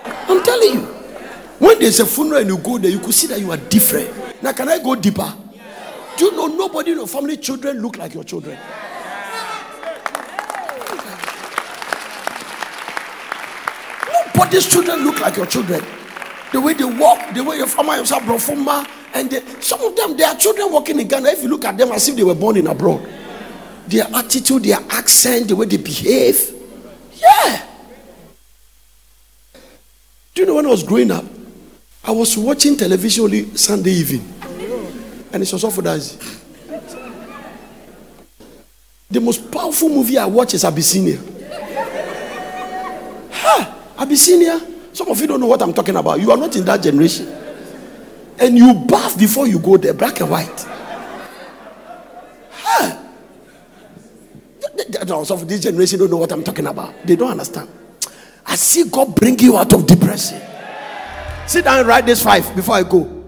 I'm telling you. When there's a funeral and you go there, you could see that you are different. Now, can I go deeper? Do you know nobody in your family children look like your children? Nobody's children look like your children. The way they walk, the way your family yourself brofuma, and they, some of them, they are children walking in Ghana. If you look at them as if they were born in abroad, their attitude, their accent, the way they behave, Do you know when I was growing up, I was watching television only Sunday evening, and it was off Daisy. The most powerful movie I watch is Abyssinia. Ha! Abyssinia. Some of you don't know what I'm talking about. You are not in that generation. And you bath before you go there, black and white. Ha! Of this generation don't know what I'm talking about. They don't understand. I see God bring you out of depression. Sit down and write this five before I go.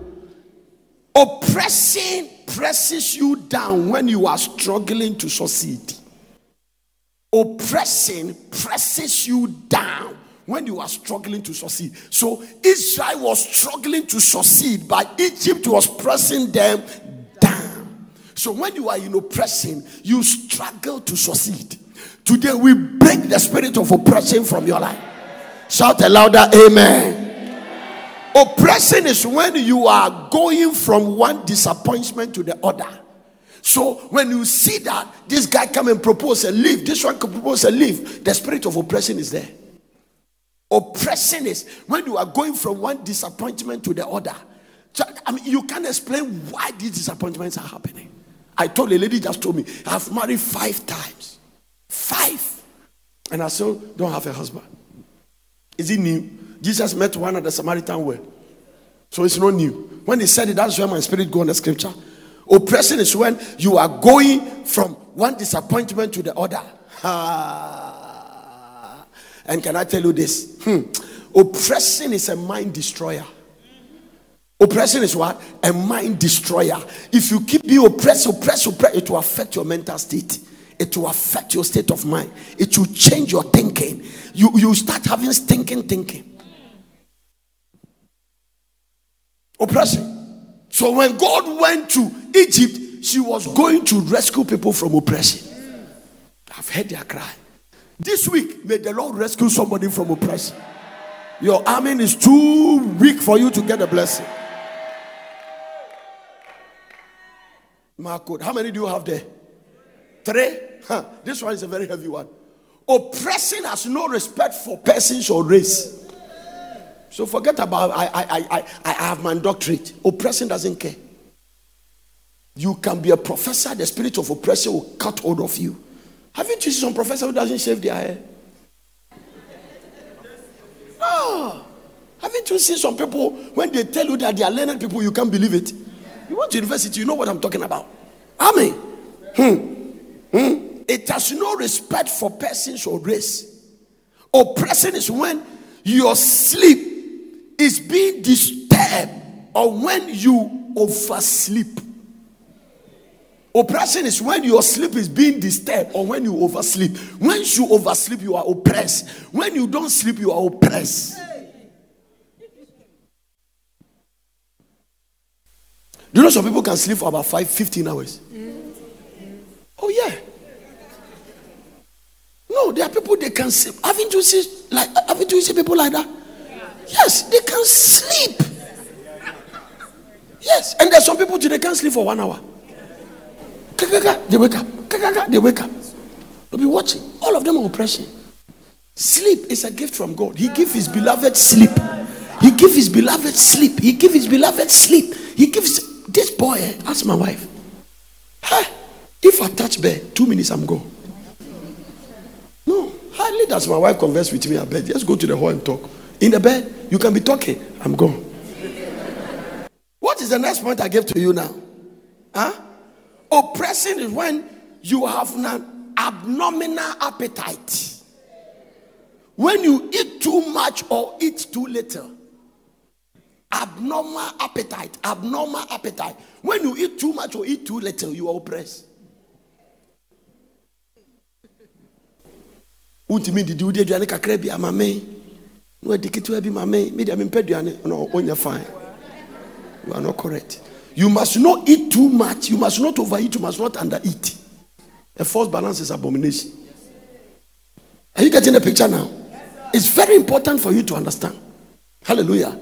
Oppressing presses you down when you are struggling to succeed. Oppressing presses you down when you are struggling to succeed. So Israel was struggling to succeed, but Egypt was pressing them. So when you are in oppression, you struggle to succeed. Today we break the spirit of oppression from your life. Shout a louder amen. Oppression is when you are going from one disappointment to the other. So when you see that this guy come and propose a leave, this one can propose a leave, the spirit of oppression is there. Oppression is when you are going from one disappointment to the other. I mean, you can't explain why these disappointments are happening. I told a lady just told me, I've married five times. Five. And I still don't have a husband. Is it new? Jesus met one at the Samaritan well. So it's not new. When he said it, that's where my spirit go on the scripture. Oppression is when you are going from one disappointment to the other. And can I tell you this? Hmm. Oppression is a mind destroyer. Oppression is what? A mind destroyer. If you keep being oppressed, oppressed, oppressed, it will affect your mental state. It will affect your state of mind. It will change your thinking. You, you start having stinking thinking. Oppression. So when God went to Egypt, she was going to rescue people from oppression. I've heard their cry. This week, may the Lord rescue somebody from oppression. Your army is too weak for you to get a blessing. Marco, how many do you have there? Three? Huh, this one is a very heavy one. Oppression has no respect for persons or race. So forget about I I I I I have my doctorate. Oppression doesn't care. You can be a professor, the spirit of oppression will cut hold of you. Haven't you seen some professor who doesn't shave their hair? No. Haven't you seen some people when they tell you that they are learned people, you can't believe it? You went to university, you know what I'm talking about. Amen. Hmm. Hmm. It has no respect for persons or race. Oppression is when your sleep is being disturbed or when you oversleep. Oppression is when your sleep is being disturbed or when you oversleep. When you oversleep, you are oppressed. When you don't sleep, you are oppressed. Do you know some people can sleep for about five, 15 hours? Oh, yeah. No, there are people they can sleep. Haven't you seen like haven't you seen people like that? Yes, they can sleep. Yes, and there's some people today can't sleep for one hour. They wake up. They wake up. They'll be watching. All of them are oppression. Sleep is a gift from God. He gives his beloved sleep. He gives his beloved sleep. He gives his beloved sleep. He gives this boy. Ask my wife. Hey, if I touch bed, two minutes I'm gone. No, hardly does my wife converse with me at bed. Just go to the hall and talk. In the bed, you can be talking. I'm gone. What is the next point I gave to you now? Huh? Oppressing is when you have an abnormal appetite. When you eat too much or eat too little. Abnormal appetite. Abnormal appetite. When you eat too much or eat too little, you are oppressed. kakra bi fine you are not correct You must not eat too much. You must not overeat. You must not undereat. A false balance is abomination. Are you getting the picture now? It's very important for you to understand. Hallelujah.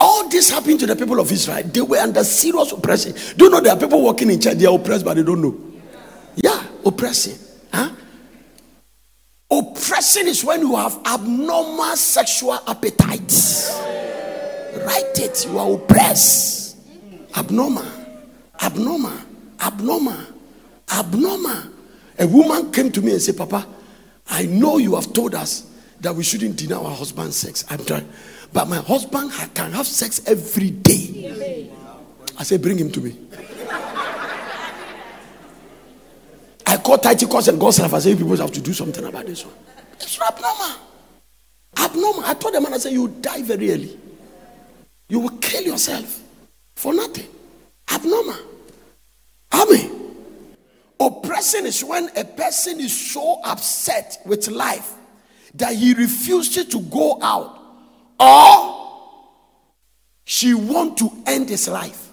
All this happened to the people of Israel. They were under serious oppression. Do you know there are people working in church? They are oppressed, but they don't know. Yeah, oppressing. Huh? Oppression is when you have abnormal sexual appetites. Write it. You are oppressed. Abnormal. Abnormal. Abnormal. Abnormal. A woman came to me and said, Papa, I know you have told us that we shouldn't deny our husband sex. I'm trying. But my husband can have sex every day. I said, Bring him to me. I called Titicus and God's I said, people have to do something about this one. It's abnormal. Abnormal. I told the man, I said, You die very early. You will kill yourself for nothing. Abnormal. Amen. Oppression is when a person is so upset with life that he refuses to go out or she want to end his life.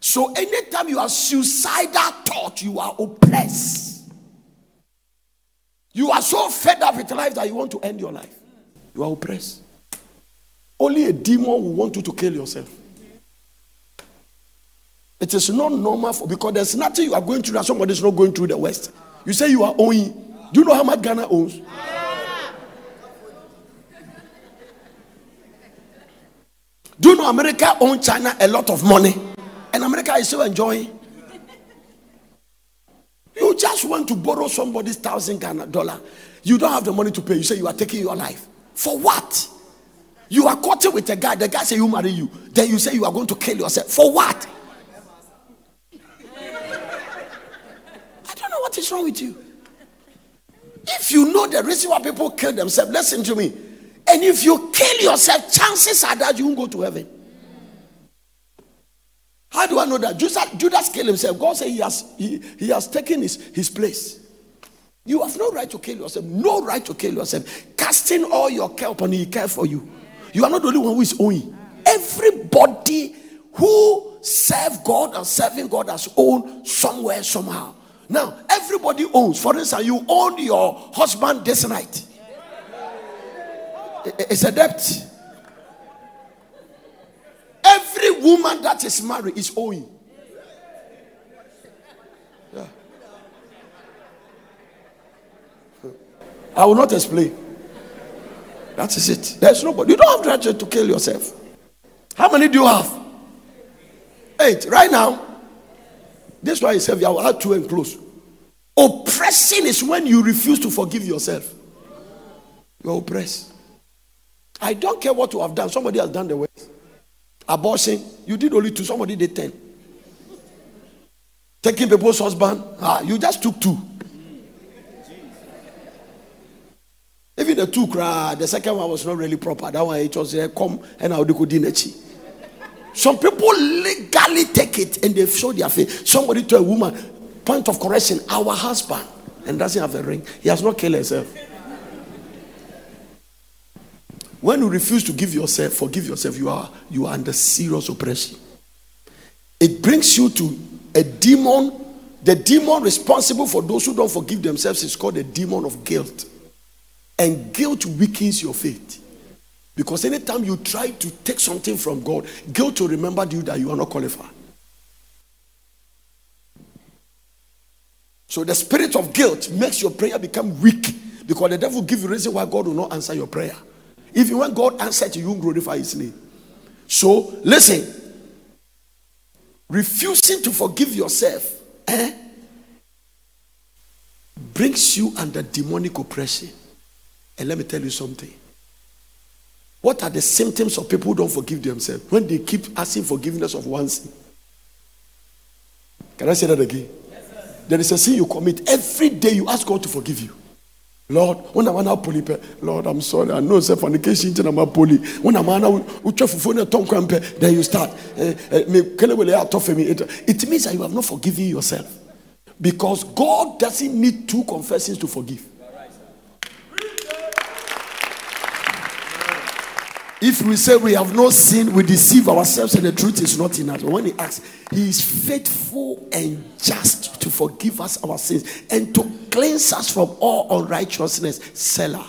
So anytime you are suicidal thought, you are oppressed. You are so fed up with life that you want to end your life. You are oppressed. Only a demon will want you to kill yourself. It is not normal for because there's nothing you are going through that somebody is not going through the West. You say you are owing. Do you know how much Ghana owns? Do you know America owns China a lot of money? And America is still enjoying. You just want to borrow somebody's thousand Ghana dollar. You don't have the money to pay. You say you are taking your life. For what? You are caught with a guy. The guy say you marry you. Then you say you are going to kill yourself. For what? I don't know what is wrong with you. If you know the reason why people kill themselves, listen to me. And if you kill yourself, chances are that you won't go to heaven. How do I know that? Judas, Judas killed himself. God said he has, he, he has taken his, his place. You have no right to kill yourself. No right to kill yourself. Casting all your care upon him, he care for you. You are not the only one who is owing. Everybody who serve God and serving God has owned somewhere, somehow. Now, everybody owns. For instance, you own your husband this night. It's a debt. Every woman that is married is owing. Yeah. I will not explain. That is it. There's nobody. You don't have right to kill yourself. How many do you have? Eight. Right now. This why he said, I will add two and close. Oppressing is when you refuse to forgive yourself. You are oppressed. I don't care what you have done. Somebody has done the worst. Abortion, you did only two, somebody did ten. Taking people's husband, ah, you just took two. Even the two cry, the second one was not really proper. That one it was uh, come and I would go dinner. Some people legally take it and they show their face. Somebody to a woman, point of correction, our husband, and doesn't have a ring. He has not killed himself. When you refuse to give yourself, forgive yourself, you are you are under serious oppression. It brings you to a demon. The demon responsible for those who don't forgive themselves is called the demon of guilt. And guilt weakens your faith. Because anytime you try to take something from God, guilt will remember you that you are not qualified. So the spirit of guilt makes your prayer become weak because the devil give you reason why God will not answer your prayer. Even when God answers you, you glorify his name. So listen. Refusing to forgive yourself eh, brings you under demonic oppression. And let me tell you something. What are the symptoms of people who don't forgive themselves? When they keep asking forgiveness of one sin. Can I say that again? Yes, there is a sin you commit. Every day you ask God to forgive you. Lord, I to poly, Lord, I'm sorry. I know self fornication in my poly. When I'm on a tongue cramp, then you start. Eh, eh, it means that you have not forgiven yourself. Because God doesn't need two confessions to forgive. If we say we have no sin, we deceive ourselves and the truth is not in us. But when he asks, he is faithful and just to forgive us our sins and to cleanse us from all unrighteousness. Selah.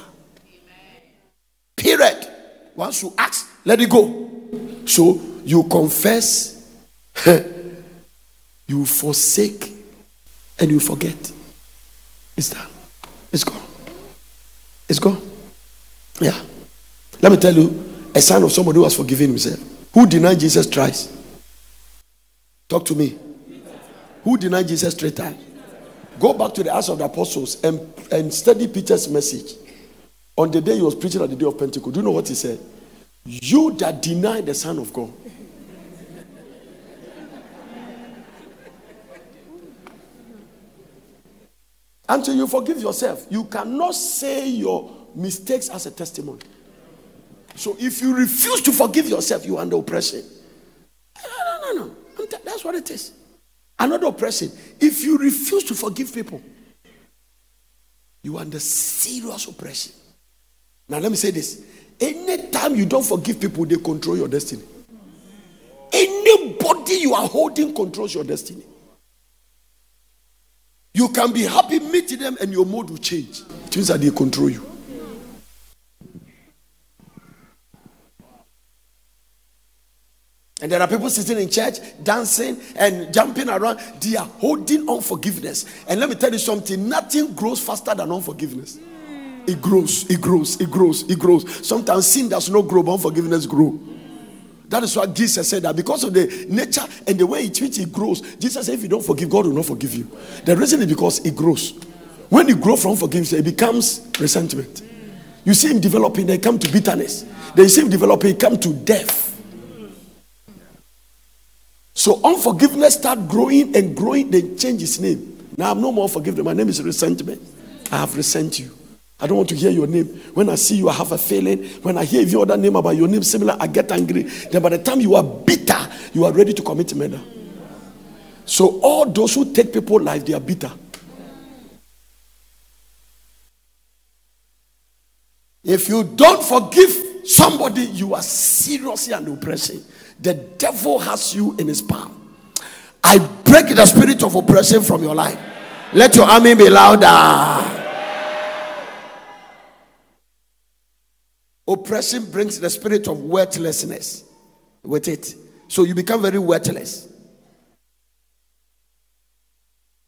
Period. Once you ask, let it go. So you confess, you forsake, and you forget. It's done. It's gone. It's gone. Yeah. Let me tell you a sign of somebody who has forgiven himself. Who denied Jesus thrice? Talk to me. Who denied Jesus three times? Go back to the Acts of the Apostles and, and study Peter's message on the day he was preaching at the day of Pentecost. Do you know what he said? You that deny the Son of God. Until you forgive yourself, you cannot say your mistakes as a testimony. So if you refuse to forgive yourself, you are under oppression. No, no, no, no. That's what it is. Another oppression. If you refuse to forgive people, you are under serious oppression. Now, let me say this. Anytime you don't forgive people, they control your destiny. Anybody you are holding controls your destiny. You can be happy meeting them and your mood will change. Means that they control you. And there are people sitting in church, dancing and jumping around. They are holding unforgiveness. And let me tell you something nothing grows faster than unforgiveness. It grows, it grows, it grows, it grows. Sometimes sin does not grow, but unforgiveness grow. That is why Jesus said that because of the nature and the way it treats it grows. Jesus said, if you don't forgive, God will not forgive you. The reason is because it grows. When you grow from forgiveness, it becomes resentment. You see him developing, they come to bitterness. They see him developing, come to death. So unforgiveness start growing and growing, then change his name. Now I'm no more forgiveness. My name is resentment. I have resent you. I don't want to hear your name. When I see you, I have a feeling. When I hear your other name about your name similar, I get angry. Then by the time you are bitter, you are ready to commit murder. So all those who take people life, they are bitter. If you don't forgive somebody, you are seriously under oppression. The devil has you in his palm. I break the spirit of oppression from your life. Let your army be louder. Oppression brings the spirit of worthlessness with it. So you become very worthless.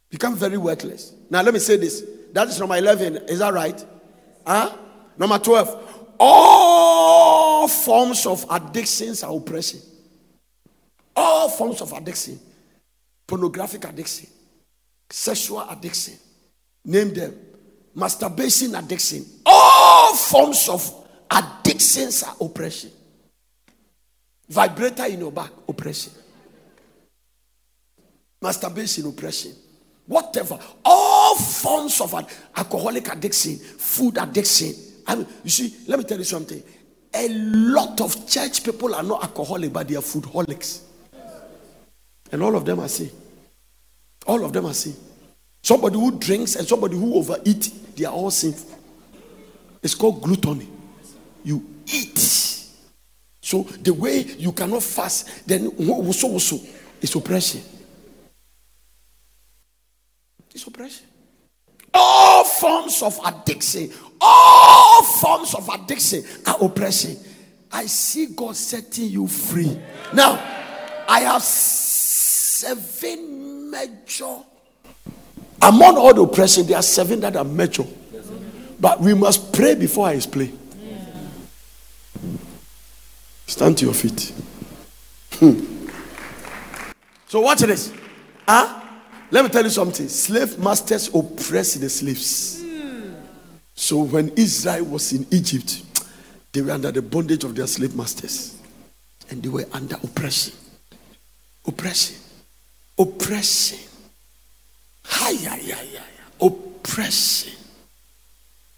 Become very worthless. Now let me say this. That is number 11. Is that right? Huh? Number 12. All forms of addictions are oppression. All forms of addiction pornographic addiction, sexual addiction, name them, masturbation addiction, all forms of addictions are oppression. Vibrator in your back, oppression. Masturbation, oppression. Whatever. All forms of alcoholic addiction, food addiction. I mean, you see, let me tell you something. A lot of church people are not alcoholic, but they are foodholics. And all of them are sin. All of them are sin. Somebody who drinks and somebody who overeat, they are all sinful. It's called gluttony. You eat. So the way you cannot fast, then so so it's oppression. It's oppression. All forms of addiction, all forms of addiction are oppression. I see God setting you free. Now, I have seven major. Among all the oppression, there are seven that are major. But we must pray before I explain. Stand to your feet. Hmm. So watch this. Huh? Let me tell you something. Slave masters oppress the slaves. So when Israel was in Egypt, they were under the bondage of their slave masters. And they were under oppression. Oppression oppression. Hi, hi, hi, hi. Oppression.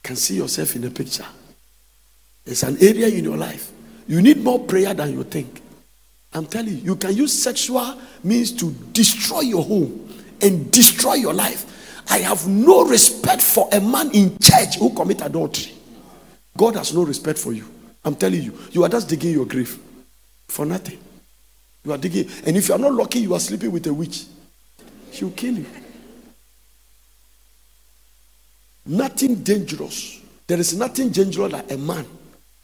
Can see yourself in the picture. It's an area in your life. You need more prayer than you think. I'm telling you, you can use sexual means to destroy your home and destroy your life. I have no respect for a man in church who commit adultery. God has no respect for you. I'm telling you, you are just digging your grave for nothing. You are digging, and if you are not lucky, you are sleeping with a witch. She will kill you. Nothing dangerous. There is nothing dangerous like a man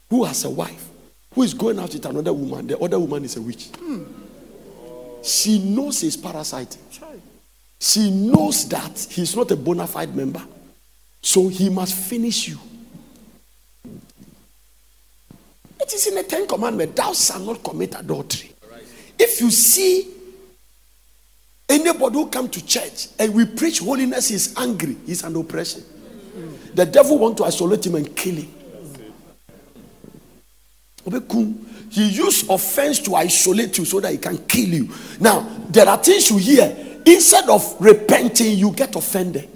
who has a wife who is going out with another woman. The other woman is a witch. Hmm. She knows he's parasite. She knows that he's not a bona fide member. So he must finish you. It is in the Ten Commandments, thou shalt not commit adultery. If you see anybody who come to church and we preach holiness, he's angry, he's an oppression. The devil want to isolate him and kill him. He used offense to isolate you so that he can kill you. Now, there are things you hear. Instead of repenting, you get offended.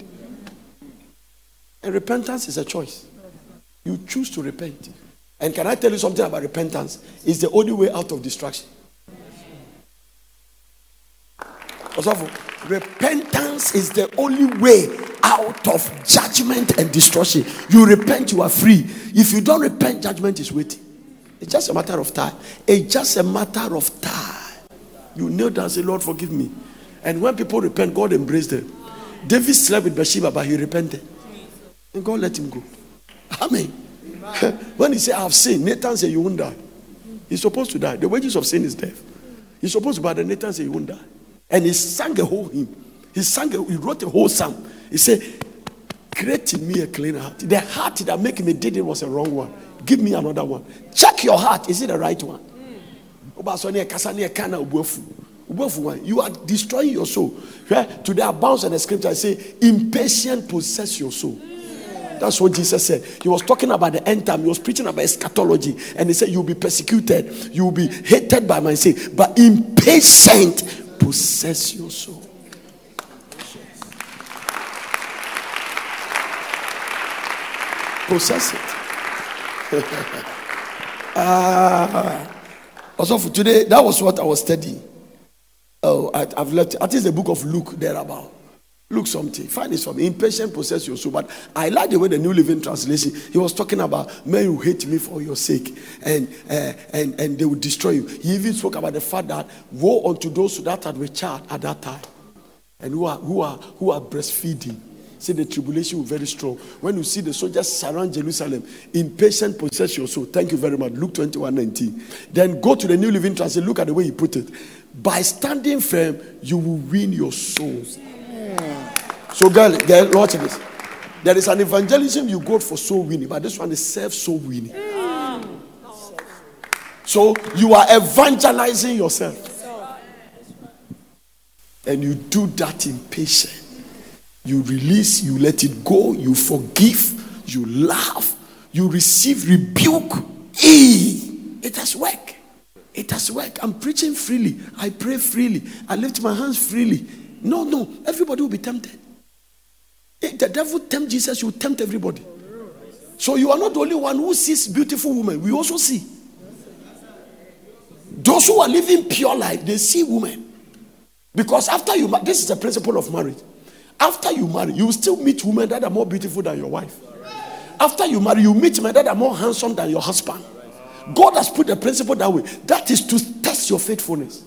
And repentance is a choice. You choose to repent. And can I tell you something about repentance? It's the only way out of distraction. Repentance is the only way out of judgment and destruction. You repent, you are free. If you don't repent, judgment is waiting. It's just a matter of time. It's just a matter of time. You kneel down and say, Lord, forgive me. And when people repent, God embraced them. David slept with Bathsheba, but he repented. And God let him go. Amen. when he said, I've sinned, Nathan said, You won't die. He's supposed to die. The wages of sin is death. He's supposed to, but Nathan said, You won't die. And he sang a whole hymn. He sang, a, he wrote a whole psalm. He said, Create in me a clean heart. The heart that make me did it was a wrong one. Give me another one. Check your heart. Is it the right one? You are destroying your soul. Today, I bounce in the scripture. I say, impatient possess your soul. That's what Jesus said. He was talking about the end time. He was preaching about eschatology. And he said, You'll be persecuted. You'll be hated by my sake. But impatient possess your soul. Possess it. ah. Also, for today, that was what I was studying. Oh, I, have left. I think the book of Luke there about. Look something. Find this from impatient possess your soul. But I like the way the New Living Translation. He was talking about men who hate me for your sake, and uh, and and they will destroy you. He even spoke about the fact that woe unto those that had with child at that time, and who are who are who are breastfeeding. See the tribulation will very strong. When you see the soldiers surround Jerusalem, impatient possess your soul. Thank you very much. Luke 21 19. Then go to the New Living Translation. Look at the way he put it. By standing firm, you will win your souls. So, girl, girl, watch this. There is an evangelism you go for soul winning, but this one is self soul winning. So you are evangelizing yourself. And you do that in patience. You release, you let it go, you forgive, you laugh, you receive rebuke. E. It has worked. It has worked. I'm preaching freely. I pray freely. I lift my hands freely. No, no. Everybody will be tempted. If the devil tempt Jesus, you tempt everybody. So you are not the only one who sees beautiful women. We also see. Those who are living pure life, they see women. Because after you, this is the principle of marriage. After you marry, you will still meet women that are more beautiful than your wife. After you marry, you meet men that are more handsome than your husband. God has put the principle that way. That is to test your faithfulness.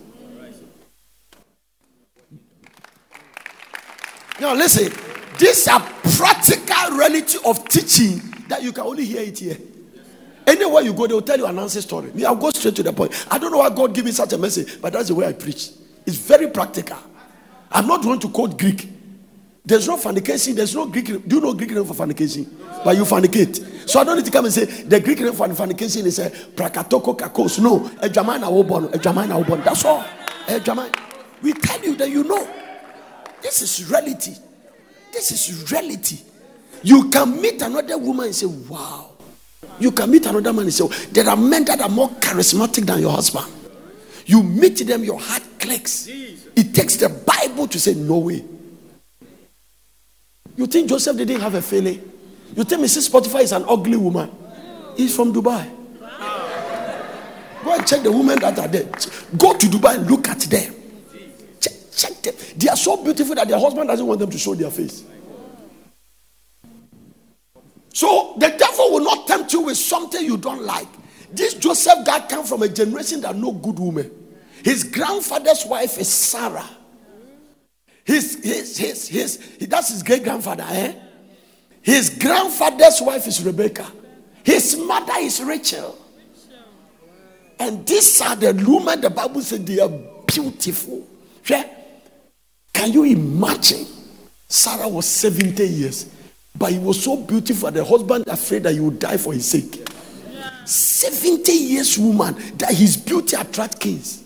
Now, listen, these are practical reality of teaching that you can only hear it here. Anywhere you go, they will tell you an answer story. Me, I'll go straight to the point. I don't know why God gave me such a message, but that's the way I preach. It's very practical. I'm not going to quote Greek. There's no fornication. There's no Greek. Do you know Greek name for fornication? But you fornicate. So I don't need to come and say the Greek name for fornication is a uh, prakatoko kakos. No, a jamana wobon, a jamana wobon. That's all. A jamana. We tell you that you know. This is reality. This is reality. You can meet another woman and say, Wow. You can meet another man and say, There are men that are more charismatic than your husband. You meet them, your heart clicks. It takes the Bible to say, No way. You think Joseph didn't have a feeling? You think Mrs. Potiphar is an ugly woman? He's from Dubai. Go and check the women that are there. Go to Dubai and look at them. They are so beautiful that their husband doesn't want them to show their face. So the devil will not tempt you with something you don't like. This Joseph guy come from a generation that no good woman. His grandfather's wife is Sarah. His, his, his, his, that's his great grandfather, eh? His grandfather's wife is Rebecca. His mother is Rachel. And these are the women the Bible said they are beautiful. Yeah? Can you imagine? Sarah was 70 years, but he was so beautiful. The husband afraid that he would die for his sake. 70 years woman that his beauty attract kings.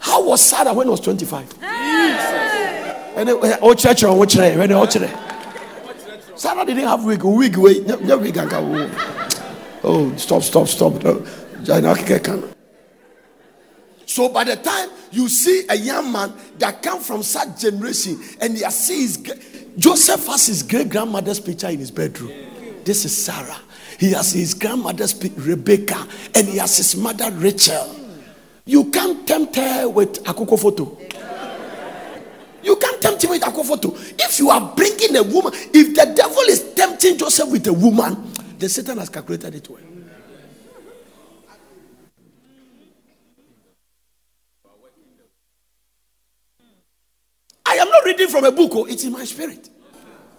How was Sarah when he was 25? And oh, church on which Sarah didn't have wig. Wig, wig. Oh, stop, stop, stop. So by the time you see a young man that come from such generation and he sees Joseph has his great grandmother's picture in his bedroom. This is Sarah. He has his grandmother's Rebecca and he has his mother Rachel. You can't tempt her with Akoko photo. You can't tempt him with Akoko photo. If you are bringing a woman, if the devil is tempting Joseph with a woman, the Satan has calculated it well. I am not reading from a book, oh, it's in my spirit.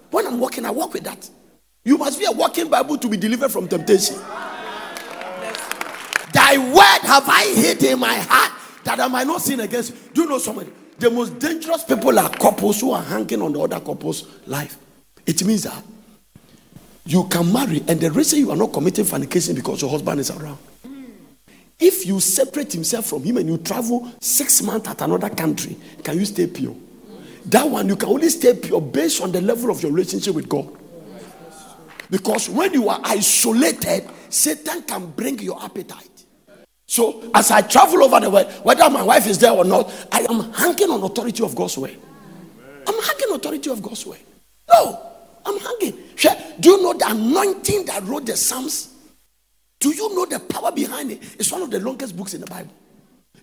When I'm walking, I walk with that. You must be a walking Bible to be delivered from temptation. Thy word have I hid in my heart that I might not sin against you. Do you know somebody? The most dangerous people are couples who are hanging on the other couple's life. It means that you can marry, and the reason you are not committing fornication because your husband is around. If you separate himself from him and you travel six months at another country, can you stay pure? That one you can only stay pure based on the level of your relationship with God. Because when you are isolated, Satan can bring your appetite. So as I travel over the world, whether my wife is there or not, I am hanging on authority of God's way. I'm hanging on authority of God's way. No, I'm hanging. Do you know the anointing that wrote the Psalms? Do you know the power behind it? It's one of the longest books in the Bible.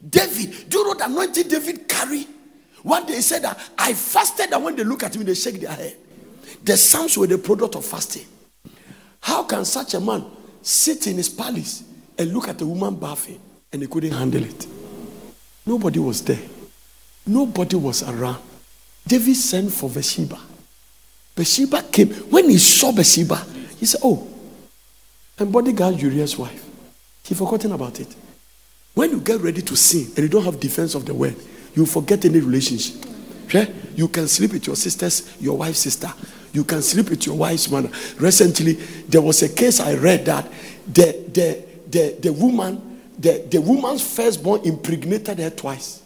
David, do you know the anointing David carried? One day he said that I fasted, and when they look at me, they shake their head. The Psalms were the product of fasting. How can such a man sit in his palace and look at a woman bathing and he couldn't handle it? Nobody was there. Nobody was around. David sent for Bathsheba. Bathsheba came. When he saw Bathsheba, he said, Oh, and bodyguard Uriah's wife. He forgotten about it. When you get ready to sin and you don't have defense of the word, you forget any relationship. Okay? You can sleep with your sister's, your wife's sister. You can sleep with your wife's mother. Recently, there was a case I read that the the the, the woman, the, the woman's firstborn impregnated her twice.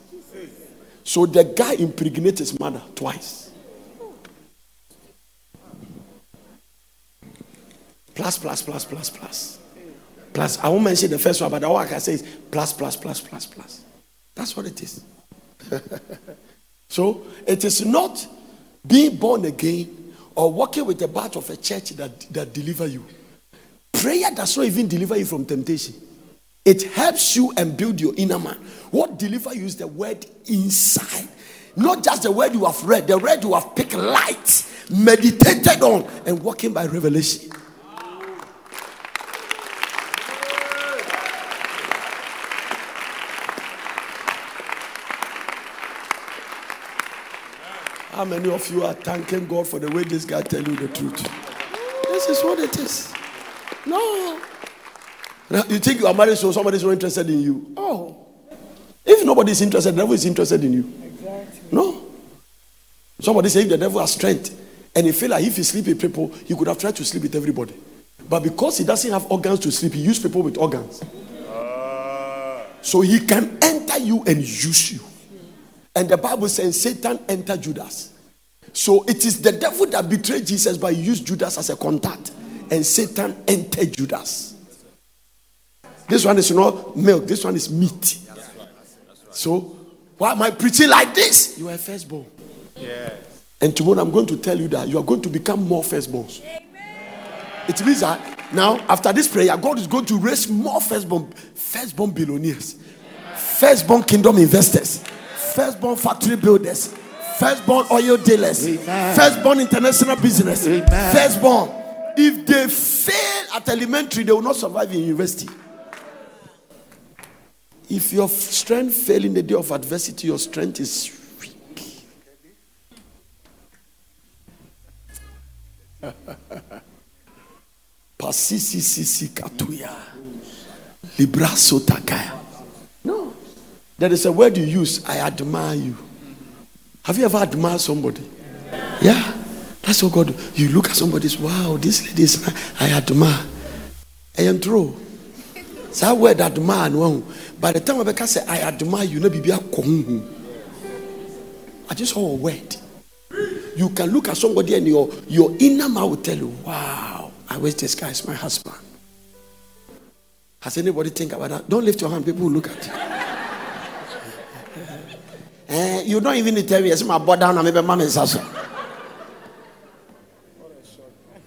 So the guy impregnated his mother twice. Plus, plus, plus, plus, plus. Plus, I won't mention the first one, but all I can say is plus, plus, plus, plus, plus. That's what it is. so it is not being born again or walking with the bat of a church that, that deliver you. Prayer does not even deliver you from temptation. It helps you and build your inner man. What deliver you is the word inside. Not just the word you have read, the word you have picked light, meditated on, and walking by revelation. How many of you are thanking God for the way this guy tell you the truth? This is what it is. No. You think you are married so somebody is not interested in you? Oh. If nobody is interested, the devil is interested in you. Exactly. No. Somebody say if the devil has strength and he feel like if he sleep with people, he could have tried to sleep with everybody. But because he doesn't have organs to sleep, he use people with organs. Ah. So he can enter you and use you. And the Bible says Satan entered Judas. So it is the devil that betrayed Jesus, by used Judas as a contact. And Satan entered Judas. This one is not milk, this one is meat. So, why am I preaching like this? You are a firstborn. Yes. And tomorrow I'm going to tell you that you are going to become more firstborns. It means that now, after this prayer, God is going to raise more firstborn, firstborn billionaires, firstborn kingdom investors, firstborn factory builders, firstborn oil dealers, Amen. firstborn international business, Amen. firstborn. If they fail at elementary, they will not survive in university. If your strength fail in the day of adversity, your strength is weak. Pasisi katuya. Libraso takaya. No. There is a word you use, I admire you. Have you ever admired somebody? Yeah. That's what God. You look at somebody's, wow, this lady is, I admire. I am true. So That word admire no. By the time I say I admire you, no be I just saw a word. You can look at somebody and your your inner man will tell you, wow, I wish this guy is my husband. Has anybody think about that? Don't lift your hand, people will look at you. You don't even need to tell me, yes, my boy down, and maybe man is.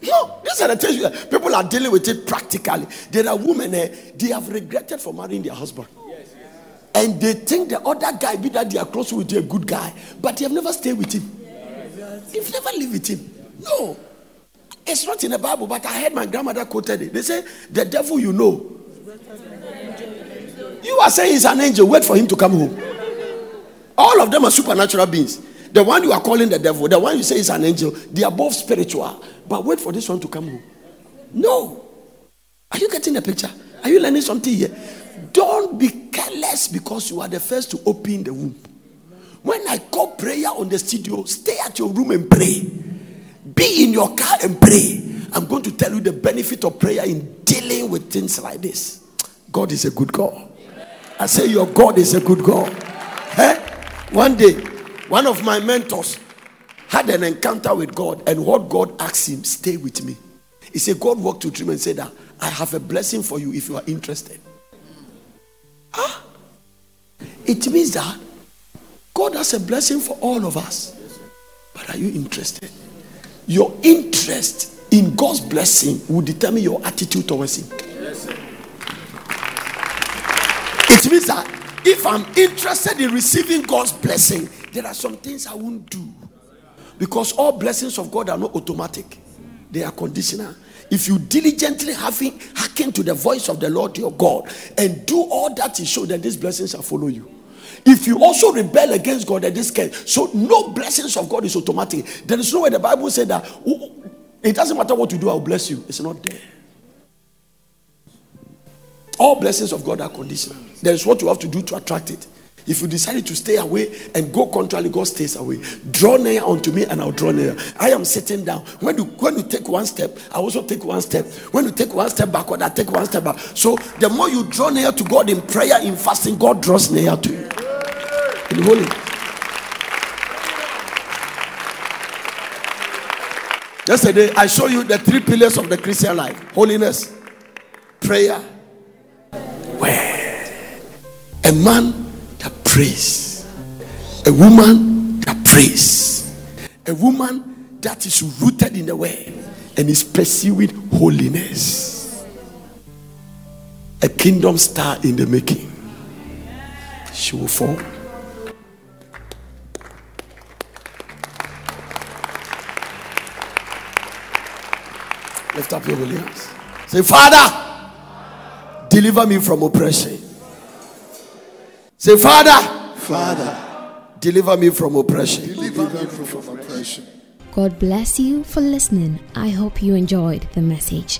No, these are the things people are dealing with it practically. There are women eh, they have regretted for marrying their husband. And they think the other guy be that they are close with a good guy, but they have never stayed with him. They've never lived with him. No. It's not in the Bible, but I heard my grandmother quoted it. They say, The devil you know. You are saying he's an angel, wait for him to come home. All of them are supernatural beings. The one you are calling the devil, the one you say is an angel, they are both spiritual. But wait for this one to come home. No. Are you getting the picture? Are you learning something here? Don't be careless because you are the first to open the womb. When I call prayer on the studio, stay at your room and pray. Be in your car and pray. I'm going to tell you the benefit of prayer in dealing with things like this. God is a good God. I say, Your God is a good God. One day, one of my mentors had an encounter with God, and what God asked him, stay with me. He said, God walked to him and said that I have a blessing for you if you are interested. Ah, it means that God has a blessing for all of us. But are you interested? Your interest in God's blessing will determine your attitude towards Him. It means that if I'm interested in receiving God's blessing, there are some things I won't do. Because all blessings of God are not automatic, they are conditional. If you diligently having hearken to the voice of the Lord your God and do all that He showed, then these blessings shall follow you. If you also rebel against God, then this can so no blessings of God is automatic. There is no way the Bible said that it doesn't matter what you do, I'll bless you. It's not there. All blessings of God are conditional. There is what you have to do to attract it. If you decided to stay away and go contrary, God stays away. Draw near unto me and I'll draw near. I am sitting down. When you when you take one step, I also take one step. When you take one step backward, I take one step back. So the more you draw near to God in prayer, in fasting, God draws near to you. In holy. Yesterday, I showed you the three pillars of the Christian life holiness, prayer, where a man that prays. A woman that prays. A woman that is rooted in the way and is pursuing holiness. A kingdom star in the making. She will fall. Lift up your hands. Say, Father, deliver me from oppression. Say, Father, Father, deliver me from oppression. Deliver me from oppression. God bless you for listening. I hope you enjoyed the message.